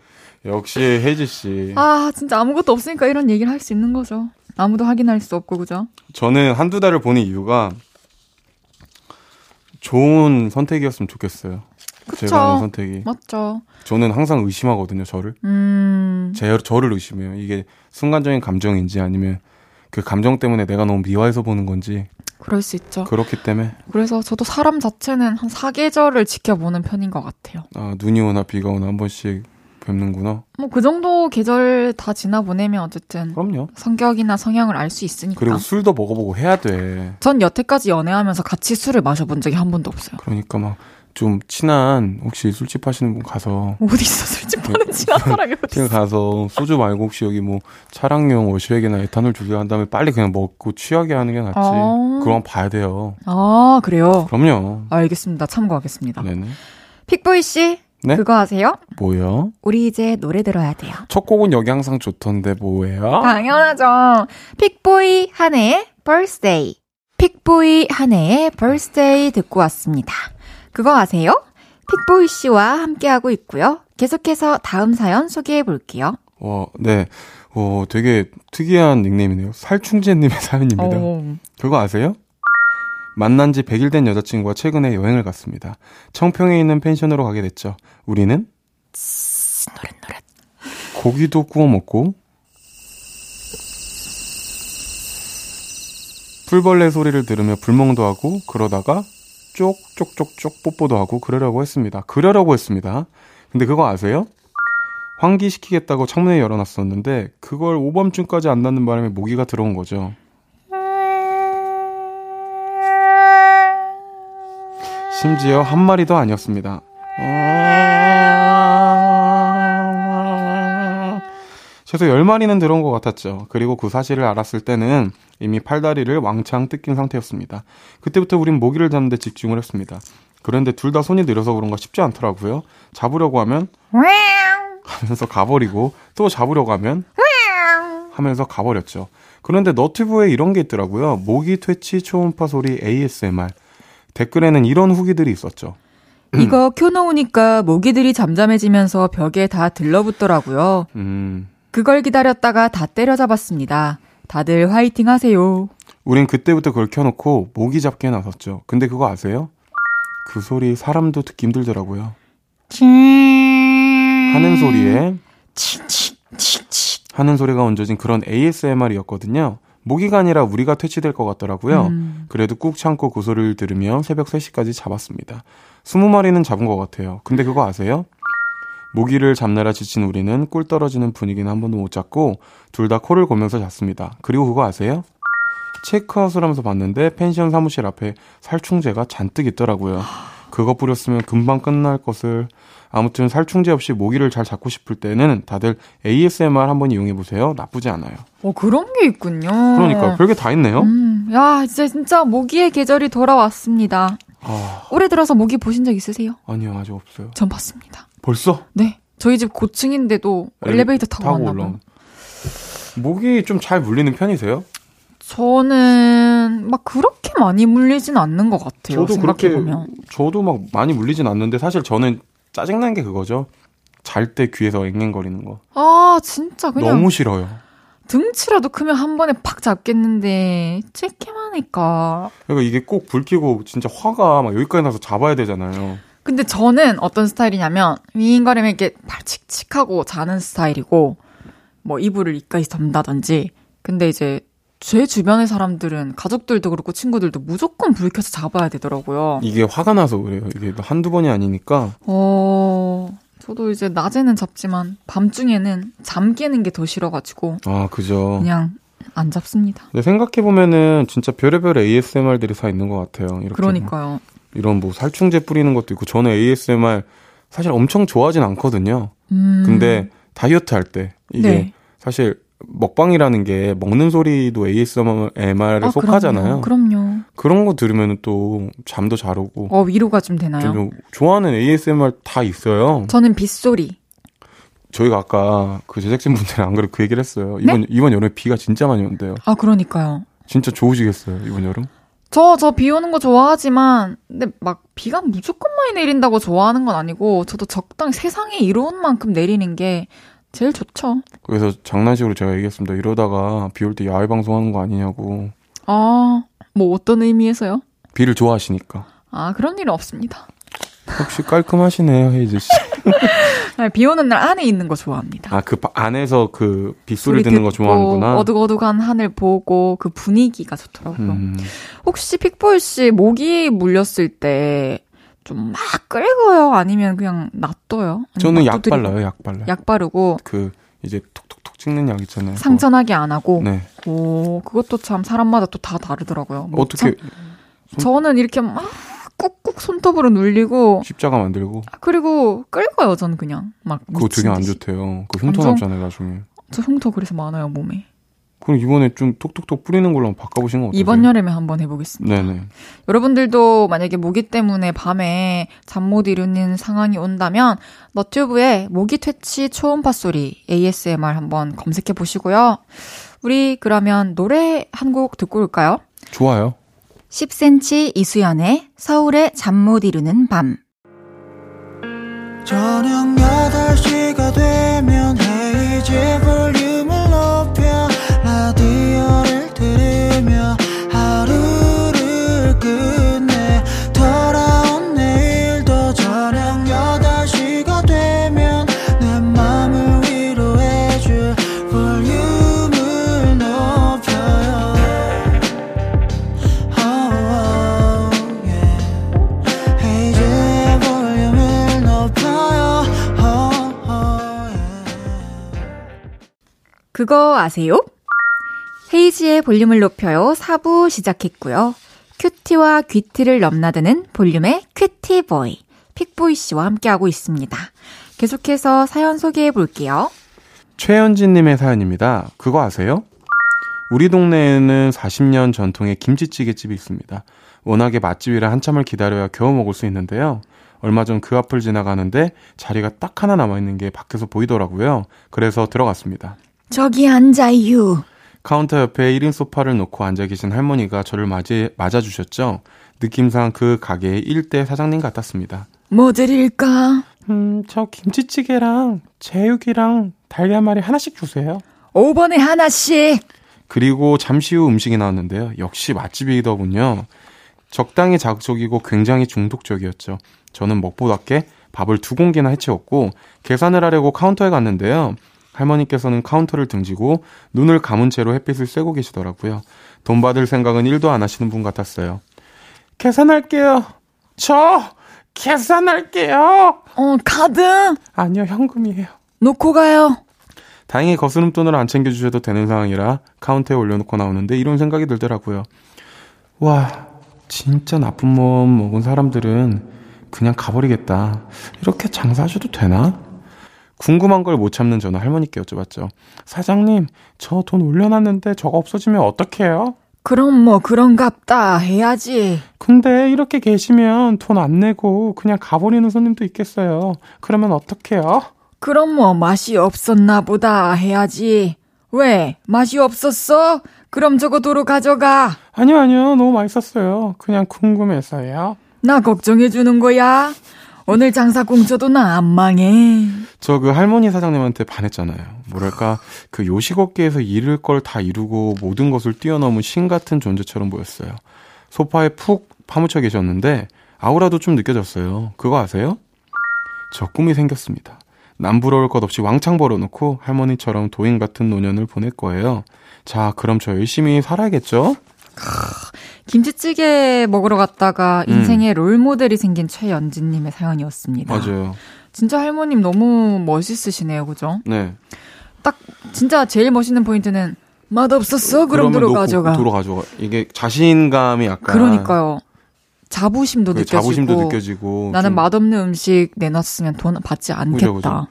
Speaker 2: 역시 혜지 씨.
Speaker 1: 아, 진짜 아무것도 없으니까 이런 얘기를 할 수 있는 거죠. 아무도 확인할 수 없고 그죠?
Speaker 2: 저는 한두 달을 보는 이유가 좋은 선택이었으면 좋겠어요.
Speaker 1: 그쵸.
Speaker 2: 제가 하는 선택이.
Speaker 1: 맞죠.
Speaker 2: 저는 항상 의심하거든요, 저를.
Speaker 1: 음.
Speaker 2: 제, 저를 의심해요. 이게 순간적인 감정인지 아니면 그 감정 때문에 내가 너무 미화해서 보는 건지.
Speaker 1: 그럴 수 있죠.
Speaker 2: 그렇기 때문에,
Speaker 1: 그래서 저도 사람 자체는 한 사계절을 지켜보는 편인 것 같아요.
Speaker 2: 아, 눈이 오나 비가 오나 한 번씩 뵙는구나.
Speaker 1: 뭐 그 정도 계절 다 지나 보내면 어쨌든
Speaker 2: 그럼요.
Speaker 1: 성격이나 성향을 알 수 있으니까.
Speaker 2: 그리고 술도 먹어보고 해야 돼.
Speaker 1: 전 여태까지 연애하면서 같이 술을 마셔본 적이 한 번도 없어요.
Speaker 2: 그러니까 막 좀 친한 혹시 술집 하시는 분 가서
Speaker 1: 어디서 술집 하는 친한 사람이 어디
Speaker 2: 그냥 가서 소주 말고 혹시 여기 뭐 차량용 워시액이나 에탄올 주세요 한 다음에 빨리 그냥 먹고 취하게 하는 게 낫지.
Speaker 1: 아.
Speaker 2: 그럼 봐야 돼요.
Speaker 1: 아, 그래요?
Speaker 2: 그럼요.
Speaker 1: 알겠습니다. 참고하겠습니다.
Speaker 2: 네네.
Speaker 1: 픽보이 씨,
Speaker 2: 네?
Speaker 1: 그거 아세요?
Speaker 2: 뭐요?
Speaker 1: 우리 이제 노래 들어야 돼요.
Speaker 2: 첫 곡은 여기 항상 좋던데 뭐예요?
Speaker 1: 당연하죠. 픽보이 한해의 birthday. 픽보이 한해의 birthday 듣고 왔습니다. 그거 아세요? 픽보이 씨와 함께하고 있고요. 계속해서 다음 사연 소개해 볼게요.
Speaker 2: 와, 네. 어, 되게 특이한 닉네임이네요. 살충제님의 사연입니다.
Speaker 1: 어.
Speaker 2: 그거 아세요? 만난 지 100일 된 여자친구와 최근에 여행을 갔습니다. 청평에 있는 펜션으로 가게 됐죠. 우리는 고기도 구워 먹고 풀벌레 소리를 들으며 불멍도 하고 그러다가 쪽쪽쪽쪽 뽀뽀도 하고 그러려고 했습니다. 그러려고 했습니다. 근데 그거 아세요? 환기시키겠다고 창문을 열어놨었는데 그걸 오밤중까지 안 닫는 바람에 모기가 들어온 거죠. 심지어 한 마리도 아니었습니다. 최소 10마리는 들어온 것 같았죠. 그리고 그 사실을 알았을 때는 이미 팔다리를 왕창 뜯긴 상태였습니다. 그때부터 우린 모기를 잡는 데 집중을 했습니다. 그런데 둘 다 손이 느려서 그런가 쉽지 않더라고요. 잡으려고 하면 하면서 가버리고 또 잡으려고 하면 하면서 가버렸죠. 그런데 너튜브에 이런 게 있더라고요. 모기 퇴치 초음파 소리 ASMR. 댓글에는 이런 후기들이 있었죠.
Speaker 1: 이거 켜놓으니까 모기들이 잠잠해지면서 벽에 다 들러붙더라고요.
Speaker 2: 음,
Speaker 1: 그걸 기다렸다가 다 때려잡았습니다. 다들 화이팅 하세요.
Speaker 2: 우린 그때부터 그걸 켜놓고 모기 잡기에 나섰죠. 근데 그거 아세요? 그 소리 사람도 듣기 힘들더라고요. 하는 소리에 하는 소리가 얹어진 그런 ASMR이었거든요. 모기가 아니라 우리가 퇴치될 것 같더라고요.
Speaker 1: 음.
Speaker 2: 그래도 꾹 참고 그 소리를 들으며 새벽 3시까지 잡았습니다. 20마리는 잡은 것 같아요. 근데 그거 아세요? 모기를 잡느라 지친 우리는 꿀 떨어지는 분위기는 한 번도 못 잡고 둘 다 코를 골면서 잤습니다. 그리고 그거 아세요? 체크아웃을 하면서 봤는데 펜션 사무실 앞에 살충제가 잔뜩 있더라고요. 그거 뿌렸으면 금방 끝날 것을 아무튼 살충제 없이 모기를 잘 잡고 싶을 때는 다들 ASMR 한번 이용해 보세요. 나쁘지 않아요.
Speaker 1: 어, 그런 게 있군요.
Speaker 2: 그러니까 별게 다 있네요.
Speaker 1: 음, 야, 이제 진짜 모기의 계절이 돌아왔습니다.
Speaker 2: 아,
Speaker 1: 올해 들어서 모기 보신 적 있으세요?
Speaker 2: 아니요 아직 없어요.
Speaker 1: 전 봤습니다.
Speaker 2: 벌써
Speaker 1: 네. 저희 집 고층인데도
Speaker 2: 엘리-
Speaker 1: 엘리베이터 타고,
Speaker 2: 타고
Speaker 1: 왔나 봐요.
Speaker 2: 목이 좀 잘 물리는 편이세요?
Speaker 1: 저는 막 그렇게 많이 물리진 않는 것 같아요.
Speaker 2: 저도 그렇게
Speaker 1: 생각해보면.
Speaker 2: 저도 막 많이 물리진 않는데 사실 저는 짜증난 게 그거죠. 잘 때 귀에서 앵앵거리는 거
Speaker 1: 아, 진짜 그냥
Speaker 2: 너무 싫어요.
Speaker 1: 등치라도 크면 한 번에 팍 잡겠는데 쬐기만 하니까.
Speaker 2: 그러니까 이게 꼭불 켜고 진짜 화가 막 여기까지 나서 잡아야 되잖아요.
Speaker 1: 근데 저는 어떤 스타일이냐면 윙거리면 이렇게 발 칙칙하고 자는 스타일이고 뭐 이불을 이까지 덮는다든지 근데 이제 제 주변의 사람들은 가족들도 그렇고 친구들도 무조건 불 켜서 잡아야 되더라고요.
Speaker 2: 이게 화가 나서 그래요. 이게 한두 번이 아니니까
Speaker 1: 어, 저도 이제 낮에는 잡지만 밤중에는 잠 깨는 게 더 싫어가지고
Speaker 2: 아 그죠.
Speaker 1: 그냥 안 잡습니다.
Speaker 2: 근데 생각해 보면은 진짜 별의별 ASMR들이 다 있는 것 같아요. 이렇게
Speaker 1: 그러니까요.
Speaker 2: 뭐 이런 뭐 살충제 뿌리는 것도 있고 저는 ASMR 사실 엄청 좋아하진 않거든요.
Speaker 1: 음,
Speaker 2: 근데 다이어트 할 때 이게
Speaker 1: 네.
Speaker 2: 사실 먹방이라는 게 먹는 소리도 ASMR에
Speaker 1: 아,
Speaker 2: 속하잖아요.
Speaker 1: 그럼요. 그럼요.
Speaker 2: 그런 거 들으면 또 잠도 잘 오고
Speaker 1: 어, 위로가 좀 되나요?
Speaker 2: 좀 좋아하는 ASMR 다 있어요.
Speaker 1: 저는 빗소리.
Speaker 2: 저희가 아까 그 제작진 분들이 안 그래도 그 얘기를 했어요.
Speaker 1: 네?
Speaker 2: 이번 이번 여름에 비가 진짜 많이 온대요.
Speaker 1: 아, 그러니까요.
Speaker 2: 진짜 좋으시겠어요 이번 여름?
Speaker 1: 저, 저 비 오는 거 좋아하지만, 근데 막 비가 무조건 많이 내린다고 좋아하는 건 아니고, 저도 적당히 세상에 이로운 만큼 내리는 게 제일 좋죠.
Speaker 2: 그래서 장난식으로 제가 얘기했습니다. 이러다가 비 올 때 야외 방송하는 거 아니냐고.
Speaker 1: 아, 뭐 어떤 의미에서요?
Speaker 2: 비를 좋아하시니까.
Speaker 1: 아, 그런 일은 없습니다.
Speaker 2: 역시 깔끔하시네요, 헤이즈 씨.
Speaker 1: 네, 비 오는 날 안에 있는 거 좋아합니다.
Speaker 2: 아, 그 바- 안에서 그 빗소리
Speaker 1: 소리
Speaker 2: 듣는 거 좋아하는구나.
Speaker 1: 어둑어둑한 하늘 보고 그 분위기가 좋더라고요.
Speaker 2: 음,
Speaker 1: 혹시 픽보이 씨 모기 물렸을 때 좀막 긁어요? 아니면 그냥 놔둬요?
Speaker 2: 저는
Speaker 1: 아니면
Speaker 2: 약
Speaker 1: 놔두드리고?
Speaker 2: 발라요, 약 발라요.
Speaker 1: 약 바르고
Speaker 2: 그 이제 톡톡톡 찍는 약 있잖아요.
Speaker 1: 상처나게 안 하고.
Speaker 2: 네.
Speaker 1: 오, 그것도 참 사람마다 또 다 다르더라고요. 뭐
Speaker 2: 어떻게
Speaker 1: 참- 저는 이렇게 막 손톱으로 눌리고
Speaker 2: 십자가 만들고
Speaker 1: 그리고 긁어요. 저는 그냥 막
Speaker 2: 그거 되게 안. 좋대요. 그 흉터
Speaker 1: 안
Speaker 2: 남잖아요, 나중에.
Speaker 1: 저 흉터 그래서 많아요 몸에.
Speaker 2: 그럼 이번에 좀 톡톡톡 뿌리는 걸로 한번 바꿔보신 건 어떠세요?
Speaker 1: 이번 여름에 한번 해보겠습니다.
Speaker 2: 네네.
Speaker 1: 여러분들도 만약에 모기 때문에 밤에 잠 못 이루는 상황이 온다면 너튜브에 모기 퇴치 초음파 소리 ASMR 한번 검색해 보시고요. 우리 그러면 노래 한 곡 듣고 올까요?
Speaker 2: 좋아요.
Speaker 1: 10cm 이수연의 서울의 잠 못 이루는 밤.
Speaker 5: 저녁 8시가 되면 헤이즈 볼륨을 높여
Speaker 1: 그거 아세요? 헤이지의 볼륨을 높여요 4부 시작했고요. 큐티와 귀티를 넘나드는 볼륨의 큐티보이, 픽보이 씨와 함께하고 있습니다. 계속해서 사연 소개해 볼게요.
Speaker 2: 최현진님의 사연입니다. 그거 아세요? 우리 동네에는 40년 전통의 김치찌개 집이 있습니다. 워낙에 맛집이라 한참을 기다려야 겨우 먹을 수 있는데요. 얼마 전 그 앞을 지나가는데 자리가 딱 하나 남아있는 게 밖에서 보이더라고요. 그래서 들어갔습니다.
Speaker 1: 저기 앉아요.
Speaker 2: 카운터 옆에 1인 소파를 놓고 앉아 계신 할머니가 저를 맞이, 맞아주셨죠. 느낌상 그 가게의 1대 사장님 같았습니다.
Speaker 1: 뭐 드릴까?
Speaker 2: 음, 저 김치찌개랑 제육이랑 달걀말이 하나씩 주세요.
Speaker 1: 5번에 하나씩.
Speaker 2: 그리고 잠시 후 음식이 나왔는데요. 역시 맛집이더군요. 적당히 자극적이고 굉장히 중독적이었죠. 저는 먹보답게 밥을 두 공기나 해치웠고 계산을 하려고 카운터에 갔는데요. 할머니께서는 카운터를 등지고 눈을 감은 채로 햇빛을 쐬고 계시더라고요. 돈 받을 생각은 1도 안 하시는 분 같았어요. 계산할게요. 저 계산할게요.
Speaker 1: 어, 카드
Speaker 2: 아니요, 현금이에요.
Speaker 1: 놓고 가요.
Speaker 2: 다행히 거스름 돈을 안 챙겨주셔도 되는 상황이라 카운터에 올려놓고 나오는데 이런 생각이 들더라고요. 와, 진짜 나쁜 몸 먹은 사람들은 그냥 가버리겠다. 이렇게 장사하셔도 되나? 궁금한 걸 못 참는 저는 할머니께 여쭤봤죠. 사장님, 저 돈 올려놨는데 저거 없어지면 어떡해요?
Speaker 1: 그럼 뭐 그런갑다 해야지.
Speaker 2: 근데 이렇게 계시면 돈 안 내고 그냥 가버리는 손님도 있겠어요. 그러면 어떡해요?
Speaker 1: 그럼 뭐 맛이 없었나 보다 해야지.
Speaker 3: 왜? 맛이 없었어? 그럼 저거 도로 가져가.
Speaker 2: 아니요, 아니요. 너무 맛있었어요. 그냥 궁금해서요.
Speaker 3: 나 걱정해주는 거야. 오늘 장사 공쳐도 나 안 망해.
Speaker 2: 저 그 할머니 사장님한테 반했잖아요. 뭐랄까, 그 요식업계에서 이룰 걸 다 이루고 모든 것을 뛰어넘은 신 같은 존재처럼 보였어요. 소파에 푹 파묻혀 계셨는데, 아우라도 좀 느껴졌어요. 그거 아세요? 저 꿈이 생겼습니다. 남부러울 것 없이 왕창 벌어놓고 할머니처럼 도인 같은 노년을 보낼 거예요. 자, 그럼 저 열심히 살아야겠죠?
Speaker 1: 김치찌개 먹으러 갔다가
Speaker 2: 음.
Speaker 1: 인생의 롤모델이 생긴 최연진님의 사연이었습니다.
Speaker 2: 맞아요.
Speaker 1: 진짜 할머님 너무 멋있으시네요, 그죠?
Speaker 2: 네.
Speaker 1: 딱 진짜 제일 멋있는 포인트는 맛 없었어? 그럼
Speaker 2: 그러면
Speaker 1: 도로
Speaker 2: 놓고
Speaker 1: 가져가.
Speaker 2: 도로 가져가. 이게 자신감이 약간.
Speaker 1: 그러니까요. 자부심도
Speaker 2: 그
Speaker 1: 느껴지고.
Speaker 2: 자부심도 느껴지고.
Speaker 1: 나는
Speaker 2: 좀-
Speaker 1: 맛없는 음식 내놨으면 돈 받지 않겠다.
Speaker 2: 그죠, 그죠.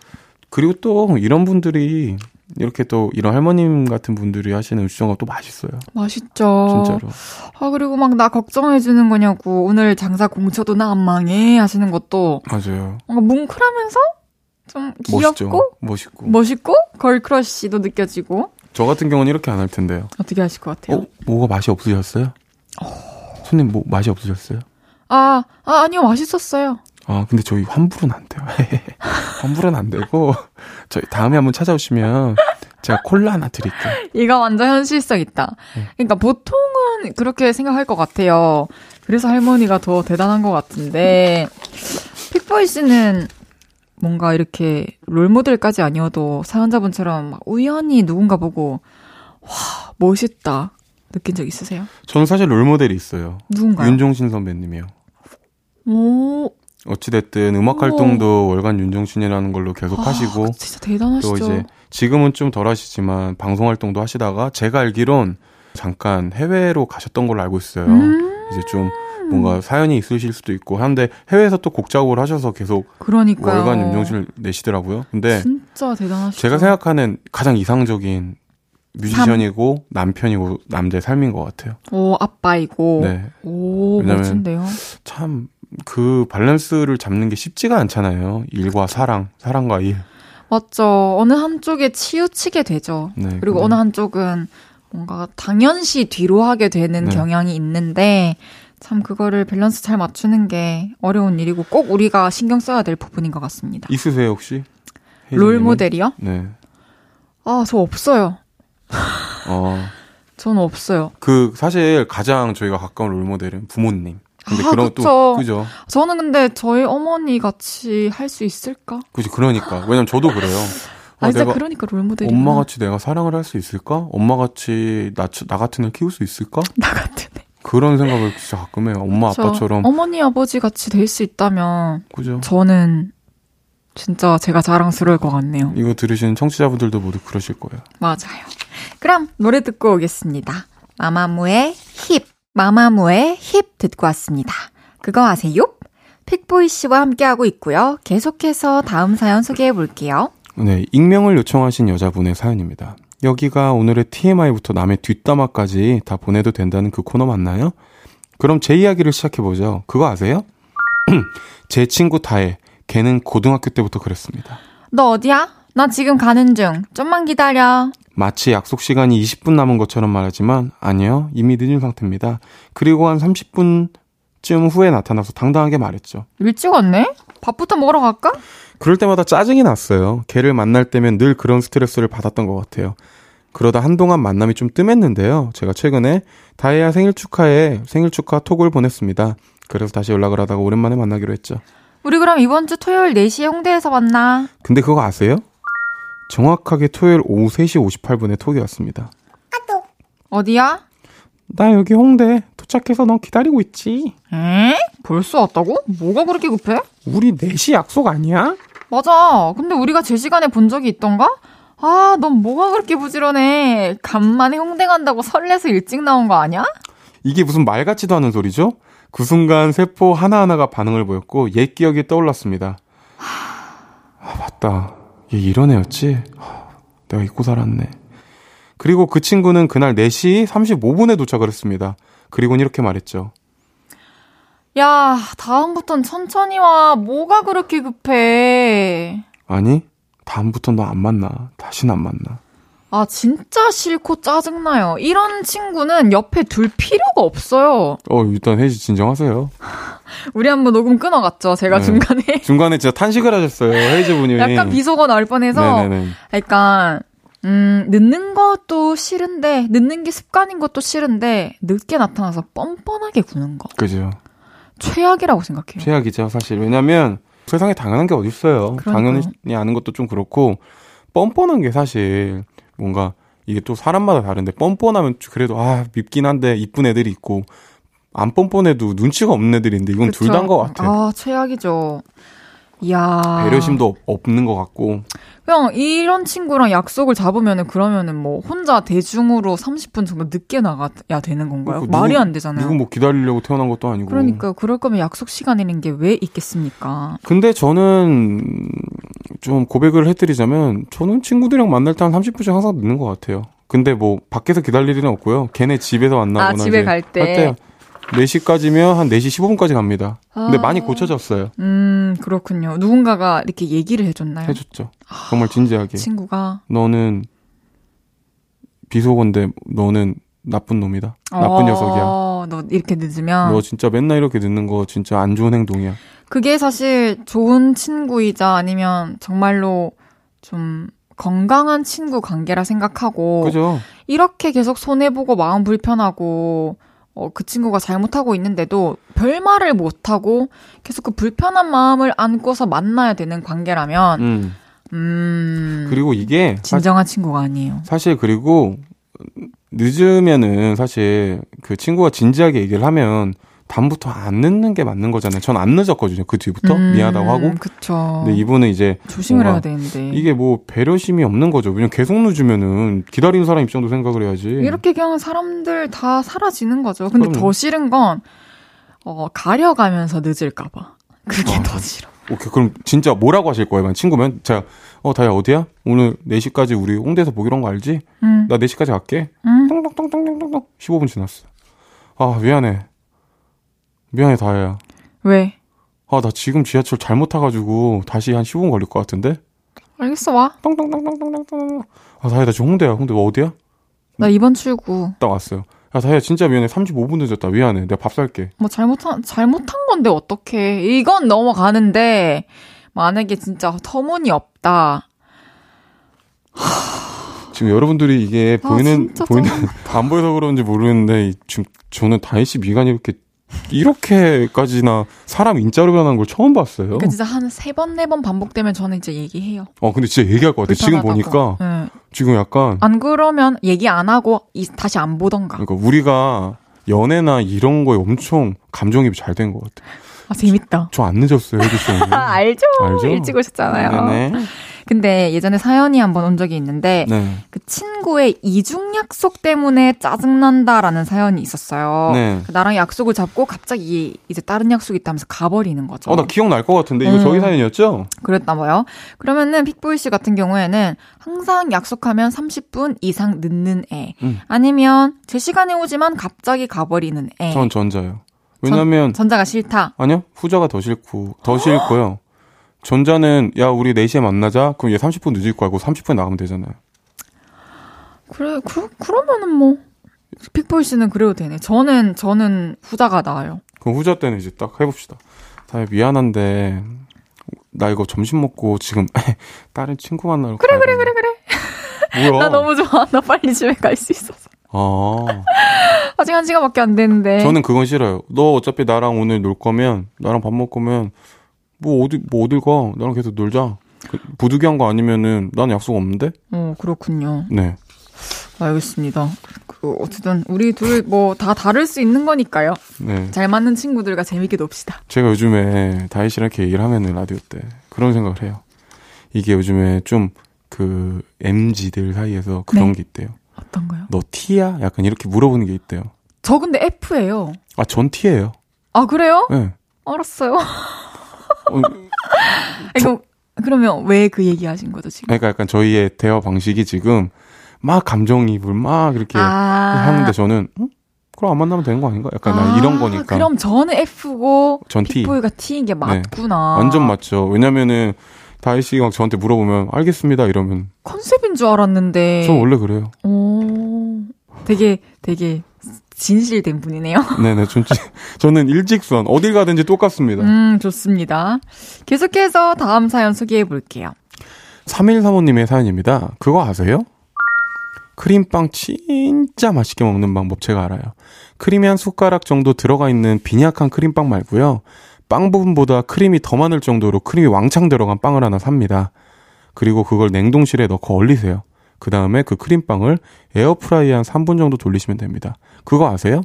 Speaker 2: 그리고 또 이런 분들이 이렇게 또 이런 할머님 같은 분들이 하시는 음식점가 또 맛있어요.
Speaker 1: 맛있죠.
Speaker 2: 진짜로.
Speaker 1: 아 그리고 막 나 걱정해 주는 거냐고 오늘 장사 공쳐도 나 안 망해 하시는 것도
Speaker 2: 맞아요.
Speaker 1: 뭔가 뭉클하면서 좀
Speaker 2: 멋있죠.
Speaker 1: 귀엽고
Speaker 2: 멋있고.
Speaker 1: 멋있고 걸크러쉬도 느껴지고
Speaker 2: 저 같은 경우는 이렇게 안 할 텐데요.
Speaker 1: 어떻게 하실 것 같아요?
Speaker 2: 어? 뭐가 맛이 없으셨어요? 손님 뭐 맛이 없으셨어요?
Speaker 1: 아, 아 아니요 맛있었어요.
Speaker 2: 아, 근데 저희 환불은 안 돼요. 환불은 안 되고 저희 다음에 한번 찾아오시면 제가 콜라 하나 드릴게요.
Speaker 1: 이거 완전 현실성 있다.
Speaker 2: 네.
Speaker 1: 그러니까 보통은 그렇게 생각할 것 같아요. 그래서 할머니가 더 대단한 것 같은데 픽보이 씨는 뭔가 이렇게 롤모델까지 아니어도 사연자분처럼 막 우연히 누군가 보고 와 멋있다 느낀 적 있으세요?
Speaker 2: 저는 사실 롤모델이 있어요.
Speaker 1: 누군가요?
Speaker 2: 윤종신 선배님이요.
Speaker 1: 오,
Speaker 2: 어찌됐든 음악
Speaker 1: 오.
Speaker 2: 활동도 월간 윤종신이라는 걸로 계속 하시고
Speaker 1: 아, 진짜 대단하시죠.
Speaker 2: 또 이제 지금은 좀 덜 하시지만 방송 활동도 하시다가 제가 알기론 잠깐 해외로 가셨던 걸로 알고 있어요.
Speaker 1: 음,
Speaker 2: 이제 좀 뭔가 사연이 있으실 수도 있고 한데 해외에서 또 곡 작업을 하셔서 계속
Speaker 1: 그러니까요.
Speaker 2: 월간 윤종신을 내시더라고요. 근데
Speaker 1: 진짜 대단하시죠.
Speaker 2: 제가 생각하는 가장 이상적인 뮤지션이고 남편이고 남자의 삶인 것 같아요.
Speaker 1: 오 아빠이고
Speaker 2: 네.
Speaker 1: 오
Speaker 2: 왜냐면
Speaker 1: 멋진데요.
Speaker 2: 참 그 밸런스를 잡는 게 쉽지가 않잖아요. 일과 사랑, 사랑과 일.
Speaker 1: 맞죠. 어느 한쪽에 치우치게 되죠.
Speaker 2: 네,
Speaker 1: 그리고
Speaker 2: 근데
Speaker 1: 어느 한쪽은 뭔가 당연시 뒤로 하게 되는
Speaker 2: 네.
Speaker 1: 경향이 있는데 참 그거를 밸런스 잘 맞추는 게 어려운 일이고 꼭 우리가 신경 써야 될 부분인 것 같습니다.
Speaker 2: 있으세요 혹시?
Speaker 1: 롤? 모델이요?
Speaker 2: 네.
Speaker 1: 아, 저 없어요.
Speaker 2: 어.
Speaker 1: 저는 없어요.
Speaker 2: 그 사실 가장 저희가 가까운 롤 모델은 부모님. 근데
Speaker 1: 아,
Speaker 2: 그런. 또 그죠.
Speaker 1: 저는 근데 저희 어머니 같이 할 수 있을까?
Speaker 2: 그지 그러니까. 왜냐면 저도 그래요.
Speaker 1: 아,
Speaker 2: 아,
Speaker 1: 진짜 그러니까 롤모델이
Speaker 2: 엄마 같이 내가 사랑을 할 수 있을까? 엄마 같이 나, 나 같은 애 키울 수 있을까?
Speaker 1: 나 같은 애.
Speaker 2: 그런 생각을 진짜 가끔 해요. 엄마
Speaker 1: 저
Speaker 2: 아빠처럼.
Speaker 1: 어머니 아버지 같이 될 수 있다면
Speaker 2: 그죠.
Speaker 1: 저는 진짜 제가 자랑스러울 것 같네요.
Speaker 2: 이거 들으시는 청취자분들도 모두 그러실 거예요.
Speaker 1: 맞아요. 그럼 노래 듣고 오겠습니다. 마마무의 힙. 마마무의 힙 듣고 왔습니다. 그거 아세요? 픽보이 씨와 함께하고 있고요. 계속해서 다음 사연 소개해 볼게요.
Speaker 2: 네, 익명을 요청하신 여자분의 사연입니다. 여기가 오늘의 TMI부터 남의 뒷담화까지 다 보내도 된다는 그 코너 맞나요? 그럼 제 이야기를 시작해보죠. 그거 아세요? 제 친구 다혜. 걔는 고등학교 때부터 그랬습니다.
Speaker 1: 너 어디야? 나 지금 가는 중. 좀만 기다려.
Speaker 2: 마치 약속 시간이 20분 남은 것처럼 말하지만 아니요. 이미 늦은 상태입니다. 그리고 한 30분쯤 후에 나타나서 당당하게 말했죠.
Speaker 1: 일찍 왔네? 밥부터 먹으러 갈까?
Speaker 2: 그럴 때마다 짜증이 났어요. 걔를 만날 때면 늘 그런 스트레스를 받았던 것 같아요. 그러다 한동안 만남이 좀 뜸했는데요. 제가 최근에 다혜야 생일 축하해 생일 축하 톡을 보냈습니다. 그래서 다시 연락을 하다가 오랜만에 만나기로 했죠.
Speaker 1: 우리 그럼 이번 주 토요일 4시에 홍대에서 만나.
Speaker 2: 근데 그거 아세요? 정확하게 토요일 오후 3시 58분에 톡이 왔습니다.
Speaker 1: 어디야?
Speaker 2: 나 여기 홍대 도착해서 너 기다리고 있지.
Speaker 1: 에? 벌써 왔다고? 뭐가 그렇게 급해?
Speaker 2: 우리 4시 약속 아니야?
Speaker 1: 맞아. 근데 우리가 제 시간에 본 적이 있던가? 아, 넌 뭐가 그렇게 부지런해. 간만에 홍대 간다고 설레서 일찍 나온 거 아니야?
Speaker 2: 이게 무슨 말 같지도 않은 소리죠? 그 순간 세포 하나하나가 반응을 보였고 옛 기억이 떠올랐습니다. 아, 맞다. 얘 이런 애였지? 하, 내가 잊고 살았네. 그리고 그 친구는 그날 4시 35분에 도착을 했습니다. 그리고는 이렇게 말했죠.
Speaker 1: 야, 다음부턴 천천히 와. 뭐가 그렇게 급해.
Speaker 2: 아니, 다음부터 너안 만나. 다신 안 만나.
Speaker 1: 아, 진짜 싫고 짜증나요. 이런 친구는 옆에 둘 필요가 없어요.
Speaker 2: 어, 일단 혜지 진정하세요.
Speaker 1: 우리 한번 녹음 끊어갔죠. 제가
Speaker 2: 네.
Speaker 1: 중간에.
Speaker 2: 중간에 진짜 탄식을 하셨어요. 혜지 분이.
Speaker 1: 약간 비속어 나올 뻔해서.
Speaker 2: 네네네.
Speaker 1: 약간, 음, 늦는 것도 싫은데, 늦는 게 습관인 것도 싫은데, 늦게 나타나서 뻔뻔하게 구는 거.
Speaker 2: 그죠.
Speaker 1: 최악이라고 생각해요.
Speaker 2: 최악이죠, 사실. 왜냐면 세상에 당연한 게 어딨어요.
Speaker 1: 그러니까요.
Speaker 2: 당연히 아는 것도 좀 그렇고, 뻔뻔한 게 사실 뭔가 이게 또 사람마다 다른데, 뻔뻔하면 그래도 아, 밉긴 한데 이쁜 애들이 있고, 안 뻔뻔해도 눈치가 없는 애들인데, 이건 둘? 다인 것 같아요.
Speaker 1: 아, 최악이죠. 이야.
Speaker 2: 배려심도 없- 없는 것 같고,
Speaker 1: 그냥 이런 친구랑 약속을 잡으면은 그러면은 뭐 혼자 대중으로 30분 정도 늦게 나가야 되는 건가요?
Speaker 2: 그러니까
Speaker 1: 말이
Speaker 2: 누구-
Speaker 1: 안 되잖아요.
Speaker 2: 누구 뭐 기다리려고 태어난 것도 아니고.
Speaker 1: 그러니까 그럴 거면 약속 시간이라는 게 왜 있겠습니까?
Speaker 2: 근데 저는 좀 고백을 해드리자면 저는 친구들이랑 만날 때 한 30분씩 항상 늦는 것 같아요. 근데 뭐 밖에서 기다릴 일은 없고요. 걔네 집에서 만나거나
Speaker 1: 아, 집에 갈 때.
Speaker 2: 할 때요. 4시까지면 한 4시 15분까지 갑니다. 근데
Speaker 1: 아.
Speaker 2: 많이 고쳐졌어요.
Speaker 1: 음, 그렇군요. 누군가가 이렇게 얘기를 해줬나요?
Speaker 2: 해줬죠. 정말 진지하게.
Speaker 1: 친구가.
Speaker 2: 너는 비속어인데 너는 나쁜 놈이다. 나쁜
Speaker 1: 어,
Speaker 2: 녀석이야.
Speaker 1: 너 이렇게 늦으면.
Speaker 2: 너 진짜 맨날 이렇게 늦는 거 진짜 안 좋은 행동이야.
Speaker 1: 그게 사실 좋은 친구이자 아니면 정말로 좀 건강한 친구 관계라 생각하고.
Speaker 2: 그죠?
Speaker 1: 이렇게 계속 손해보고 마음 불편하고 어, 그 친구가 잘못하고 있는데도 별 말을 못하고 계속 그 불편한 마음을 안고서 만나야 되는 관계라면
Speaker 2: 음.
Speaker 1: 음
Speaker 2: 그리고 이게 사-
Speaker 1: 진정한 친구가 아니에요.
Speaker 2: 사실 그리고 늦으면은 사실 그 친구가 진지하게 얘기를 하면 다음부터 안 늦는 게 맞는 거잖아요. 전 안 늦었거든요. 그 뒤부터
Speaker 1: 음,
Speaker 2: 미안하다고 하고.
Speaker 1: 그쵸.
Speaker 2: 근데 이분은 이제
Speaker 1: 조심을 해야 되는데
Speaker 2: 이게 뭐 배려심이 없는 거죠. 왜냐면 계속 늦으면은 기다리는 사람 입장도 생각을 해야지.
Speaker 1: 이렇게 그냥 사람들 다 사라지는 거죠. 근데
Speaker 2: 그럼요.
Speaker 1: 더 싫은 건 어, 가려가면서 늦을까봐. 그게
Speaker 2: 아.
Speaker 1: 더 싫어.
Speaker 2: 오케이. 그럼 진짜 뭐라고 하실 거예요? 만 친구면 제가 어 다야 어디야? 오늘 4시까지 우리 홍대에서 보기로 한 거 알지?
Speaker 1: 음,
Speaker 2: 나 4시까지 갈게.
Speaker 1: 음.
Speaker 2: 똥똥똥똥똥똥 15분 지났어. 아, 미안해. 미안해, 다혜야.
Speaker 1: 왜?
Speaker 2: 아, 나 지금 지하철 잘못 타가지고 다시 한 15분 걸릴 것 같은데?
Speaker 1: 알겠어 와.
Speaker 2: 똥똥똥똥똥똥똥. 아, 다혜야, 나 지금 홍대야. 홍대 뭐 어디야?
Speaker 1: 나 이번 출구
Speaker 2: 딱 왔어요. 야, 다혜야, 진짜 미안해. 35분 늦었다. 미안해. 내가 밥 살게.
Speaker 1: 뭐 잘못한 잘못한 건데 어떡해. 이건 넘어가는데 만약에 진짜 터무니없다.
Speaker 2: 지금 여러분들이 이게
Speaker 1: 아,
Speaker 2: 보이는, 보이는, 안 보여서 그런지 모르는데, 이- 지금 저는 다혜 씨 미간이 이렇게, 이렇게까지나 사람 인자로 변한 걸 처음 봤어요.
Speaker 1: 그러니까 진짜 한 세 번 네 번 반복되면 저는 이제 얘기해요.
Speaker 2: 어, 근데 진짜 얘기할 것 같아. 지금. 보니까,
Speaker 1: 응.
Speaker 2: 지금 약간,
Speaker 1: 안 그러면 얘기 안 하고 이- 다시 안 보던가.
Speaker 2: 그러니까 우리가 연애나 이런 거에 엄청 감정입이 잘 된 것 같아.
Speaker 1: 아 재밌다.
Speaker 2: 저 안 늦었어요, 혜지 씨.
Speaker 1: 알죠?
Speaker 2: 알죠?
Speaker 1: 일찍 오셨잖아요.
Speaker 2: 네네.
Speaker 1: 근데 예전에 사연이 한번 온 적이 있는데
Speaker 2: 네.
Speaker 1: 그 친구의 이중 약속 때문에 짜증난다라는 사연이 있었어요.
Speaker 2: 네.
Speaker 1: 나랑 약속을 잡고 갑자기 이제 다른 약속이 있다면서 가버리는 거죠.
Speaker 2: 어, 나 기억날 것 같은데. 이거
Speaker 1: 음.
Speaker 2: 저희 사연이었죠?
Speaker 1: 그랬나 봐요. 그러면은 픽보이 씨 같은 경우에는 항상 약속하면 30분 이상 늦는 애.
Speaker 2: 음.
Speaker 1: 아니면 제 시간에 오지만 갑자기 가버리는 애.
Speaker 2: 전 전자요. 왜냐면,
Speaker 1: 전 자가 싫다.
Speaker 2: 아니요. 후자가 더 싫고, 더 싫고요. 전자는, 야, 우리 4시에 만나자. 그럼 얘 30분 늦을 거 알고 30분에 나가면 되잖아요.
Speaker 1: 그래, 그, 그러면은 뭐. 픽보이 씨는 그래도 되네. 저는, 저는 후자가 나아요.
Speaker 2: 그럼 후자 때는 이제 딱 해봅시다. 다혜 미안한데, 나 이거 점심 먹고 지금 다른 친구 만나러 그래, 그래, 그래, 그래. 뭐야?
Speaker 1: 나 너무 좋아. 나 빨리 집에 갈 수 있어서.
Speaker 2: 아.
Speaker 1: 아직 한 시간밖에 안 됐는데.
Speaker 2: 저는 그건 싫어요. 너 어차피 나랑 오늘 놀 거면, 나랑 밥 먹을 거면, 뭐 어디, 뭐 어딜 가? 나랑 계속 놀자. 그, 부득이한 거 아니면은, 나는 약속 없는데?
Speaker 1: 어, 그렇군요.
Speaker 2: 네.
Speaker 1: 알겠습니다. 그, 어쨌든, 우리 둘 뭐 다 다를 수 있는 거니까요.
Speaker 2: 네.
Speaker 1: 잘 맞는 친구들과 재밌게 놉시다.
Speaker 2: 제가 요즘에 다희 씨랑 이렇게 얘기를 하면은 라디오 때 그런 생각을 해요. 이게 요즘에 좀 그 MZ들 사이에서 그런
Speaker 1: 네.
Speaker 2: 게 있대요.
Speaker 1: 어떤가요?
Speaker 2: 너 T야? 약간 이렇게 물어보는 게 있대요.
Speaker 1: 저 근데 F예요.
Speaker 2: 아, 전 T예요.
Speaker 1: 아, 그래요?
Speaker 2: 네.
Speaker 1: 알았어요.
Speaker 2: 어,
Speaker 1: 이거, 그러면 왜 그 얘기 하신 거죠, 지금?
Speaker 2: 그러니까 약간 저희의 대화 방식이 지금 막 감정이입을 막 이렇게
Speaker 1: 아.
Speaker 2: 하는데 저는 응? 그럼 안 만나면 되는 거 아닌가? 약간 나 이런 거니까.
Speaker 1: 그럼 저는 F고,
Speaker 2: 전 T.
Speaker 1: 픽보이가 T인 게
Speaker 2: 네.
Speaker 1: 맞구나.
Speaker 2: 완전 맞죠. 왜냐면은 다혜 씨가 막 저한테 물어보면 알겠습니다 이러면
Speaker 1: 컨셉인 줄 알았는데.
Speaker 2: 저 원래 그래요.
Speaker 1: 오, 되게, 되게 진실된 분이네요.
Speaker 2: 네네, 전, 저는 일직선 어딜 가든지 똑같습니다.
Speaker 1: 음, 좋습니다. 계속해서 다음 사연 소개해 볼게요.
Speaker 2: 3135님의 사연입니다. 그거 아세요? 크림빵 진짜 맛있게 먹는 방법 제가 알아요. 크림이 한 숟가락 정도 들어가 있는 빈약한 크림빵 말고요. 빵 부분보다 크림이 더 많을 정도로 크림이 왕창 들어간 빵을 하나 삽니다. 그리고 그걸 냉동실에 넣고 얼리세요. 그 다음에 그 크림빵을 에어프라이에 한 3분 정도 돌리시면 됩니다. 그거 아세요?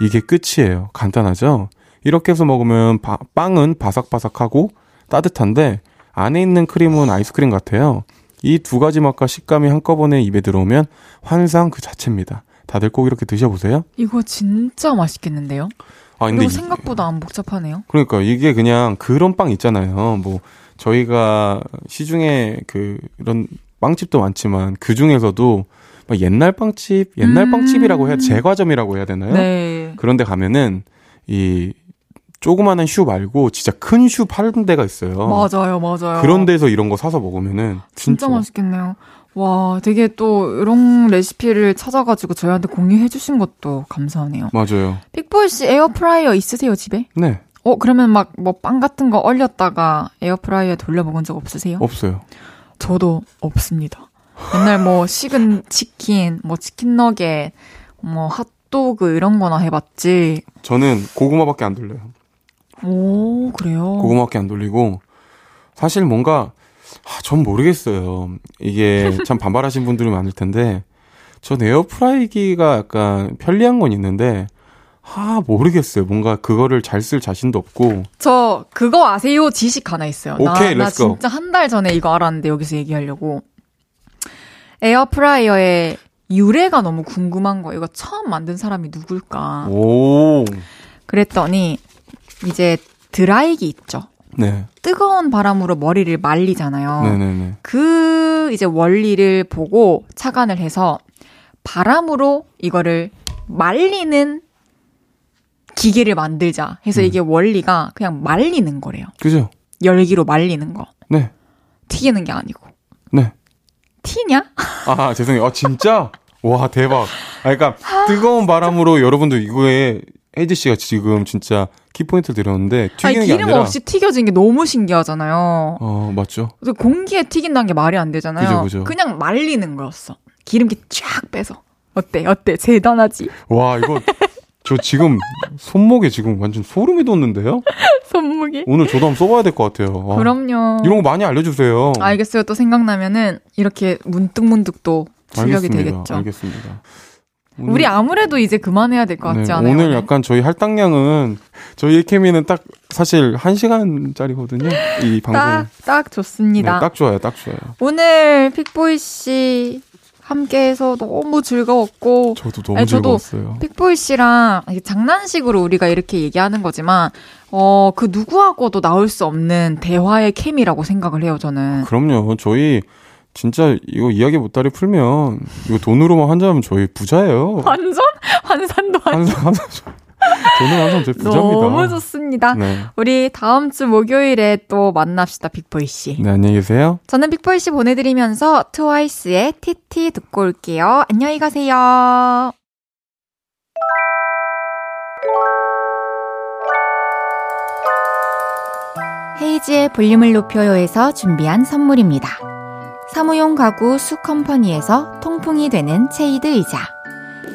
Speaker 2: 이게 끝이에요. 간단하죠? 이렇게 해서 먹으면 바- 빵은 바삭바삭하고 따뜻한데 안에 있는 크림은 아이스크림 같아요. 이 두 가지 맛과 식감이 한꺼번에 입에 들어오면 환상 그 자체입니다. 다들 꼭 이렇게 드셔보세요.
Speaker 1: 이거 진짜 맛있겠는데요?
Speaker 2: 아, 근데
Speaker 1: 생각보다 안 복잡하네요.
Speaker 2: 그러니까 이게 그냥 그런 빵 있잖아요. 뭐 저희가 시중에 그 이런 빵집도 많지만 그 중에서도 막 옛날 빵집, 옛날
Speaker 1: 음.
Speaker 2: 빵집이라고 해야 제과점이라고 해야 되나요?
Speaker 1: 네.
Speaker 2: 그런데 가면은 이 조그마한 슈 말고 진짜 큰 슈 파는 데가 있어요.
Speaker 1: 맞아요, 맞아요.
Speaker 2: 그런 데서 이런 거 사서 먹으면은
Speaker 1: 진짜
Speaker 2: 진짜,
Speaker 1: 맛있겠네요. 와, 되게 또 이런 레시피를 찾아가지고 저희한테 공유해 주신 것도 감사하네요.
Speaker 2: 맞아요.
Speaker 1: 픽보이 씨 에어프라이어 있으세요, 집에?
Speaker 2: 네,
Speaker 1: 어, 그러면 막 뭐 빵 같은 거 얼렸다가 에어프라이어에 돌려 먹은 적 없으세요?
Speaker 2: 없어요.
Speaker 1: 저도 없습니다. 맨날 뭐 식은 치킨, 뭐 치킨 너겟, 뭐 핫도그 이런 거나 해봤지.
Speaker 2: 저는 고구마밖에 안 돌려요.
Speaker 1: 오, 그래요?
Speaker 2: 고구마밖에 안 돌리고 사실 뭔가 아, 전 모르겠어요. 이게 참 반발하신 분들이 많을 텐데 전 에어프라이기가 약간 편리한 건 있는데 아 모르겠어요. 뭔가 그거를 잘 쓸 자신도 없고
Speaker 1: 저 그거 아세요? 지식 하나 있어요.
Speaker 2: 오케이,
Speaker 1: 나, 나. 진짜 한 달 전에 이거 알았는데 여기서 얘기하려고. 에어프라이어의 유래가 너무 궁금한 거예요. 이거 처음 만든 사람이 누굴까?
Speaker 2: 오
Speaker 1: 그랬더니 이제 드라이기 있죠.
Speaker 2: 네.
Speaker 1: 뜨거운 바람으로 머리를 말리잖아요.
Speaker 2: 네네네.
Speaker 1: 그 이제 원리를 보고 착안을 해서 바람으로 이거를 말리는 기계를 만들자 해서
Speaker 2: 음.
Speaker 1: 이게 원리가 그냥 말리는 거래요.
Speaker 2: 그죠?
Speaker 1: 열기로 말리는 거.
Speaker 2: 네.
Speaker 1: 튀기는 게 아니고.
Speaker 2: 네.
Speaker 1: 튀냐?
Speaker 2: 아 죄송해요. 아 진짜? 와 대박. 아 그러니까 뜨거운 바람으로 여러분들 이거에 혜지 씨가 지금 진짜 키포인트를 드렸는데
Speaker 1: 아니,
Speaker 2: 튀기는 게
Speaker 1: 기름
Speaker 2: 아니라
Speaker 1: 없이 튀겨진 게 너무 신기하잖아요.
Speaker 2: 어 맞죠?
Speaker 1: 공기에 튀긴다는 게 말이 안 되잖아요.
Speaker 2: 그죠, 그죠.
Speaker 1: 냥 말리는 거였어. 기름기 쫙 빼서. 어때? 어때? 대단하지?
Speaker 2: 와 이거 저 지금 손목에 지금 완전 소름이 돋는데요?
Speaker 1: 손목이?
Speaker 2: 오늘 저도 한번 써봐야 될 것 같아요. 와,
Speaker 1: 그럼요.
Speaker 2: 이런 거 많이 알려주세요.
Speaker 1: 알겠어요. 또 생각나면은 이렇게 문득문득 또 출력이
Speaker 2: 알겠습니다.
Speaker 1: 되겠죠.
Speaker 2: 알겠습니다.
Speaker 1: 우리 아무래도 이제 그만해야 될 것 같지
Speaker 2: 네,
Speaker 1: 않아요?
Speaker 2: 오늘 약간 저희 할당량은 저희 케미는 딱 사실 1시간짜리거든요. 이 방송.
Speaker 1: 딱, 딱
Speaker 2: 네,
Speaker 1: 좋습니다.
Speaker 2: 딱 좋아요. 딱 좋아요.
Speaker 1: 오늘 픽보이 씨 함께해서 너무 즐거웠고
Speaker 2: 저도 너무
Speaker 1: 아니, 저도
Speaker 2: 즐거웠어요.
Speaker 1: 픽보이 씨랑 장난식으로 우리가 이렇게 얘기하는 거지만 어 그 누구하고도 나올 수 없는 대화의 케미라고 생각을 해요 저는.
Speaker 2: 그럼요. 저희 진짜 이거 이야기 못다리 풀면 이거 돈으로만 환자하면 저희 부자예요.
Speaker 1: 완전 환산도
Speaker 2: 항상 항상 저- 저는 항상 저희 부자입니다.
Speaker 1: 너무 좋습니다.
Speaker 2: 네.
Speaker 1: 우리 다음 주 목요일에 또 만납시다 픽보이 씨.
Speaker 2: 네, 안녕히 계세요.
Speaker 1: 저는 픽보이 씨 보내드리면서 트와이스의 TT 듣고 올게요. 안녕히 가세요. 헤이지의 볼륨을 높여요에서 준비한 선물입니다. 사무용 가구 수컴퍼니에서 통풍이 되는 체이드 의자.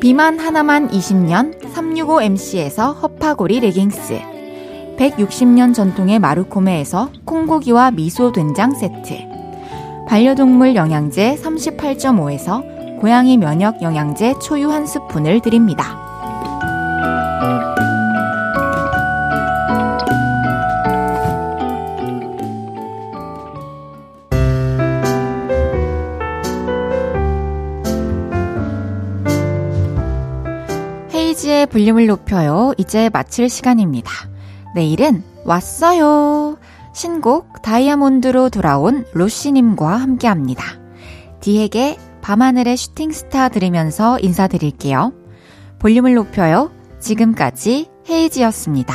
Speaker 1: 비만 하나만 20년 365MC에서 허파고리 레깅스. 160년 전통의 마루코메에서 콩고기와 미소 된장 세트. 반려동물 영양제 38.5에서 고양이 면역 영양제 초유 한 스푼을 드립니다. 헤이지의 볼륨을 높여요. 이제 마칠 시간입니다. 내일은 왔어요. 신곡 다이아몬드로 돌아온 로시님과 함께 합니다. 디에게 밤하늘의 슈팅스타 들으면서 인사드릴게요. 볼륨을 높여요. 지금까지 헤이지였습니다.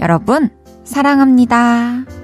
Speaker 1: 여러분, 사랑합니다.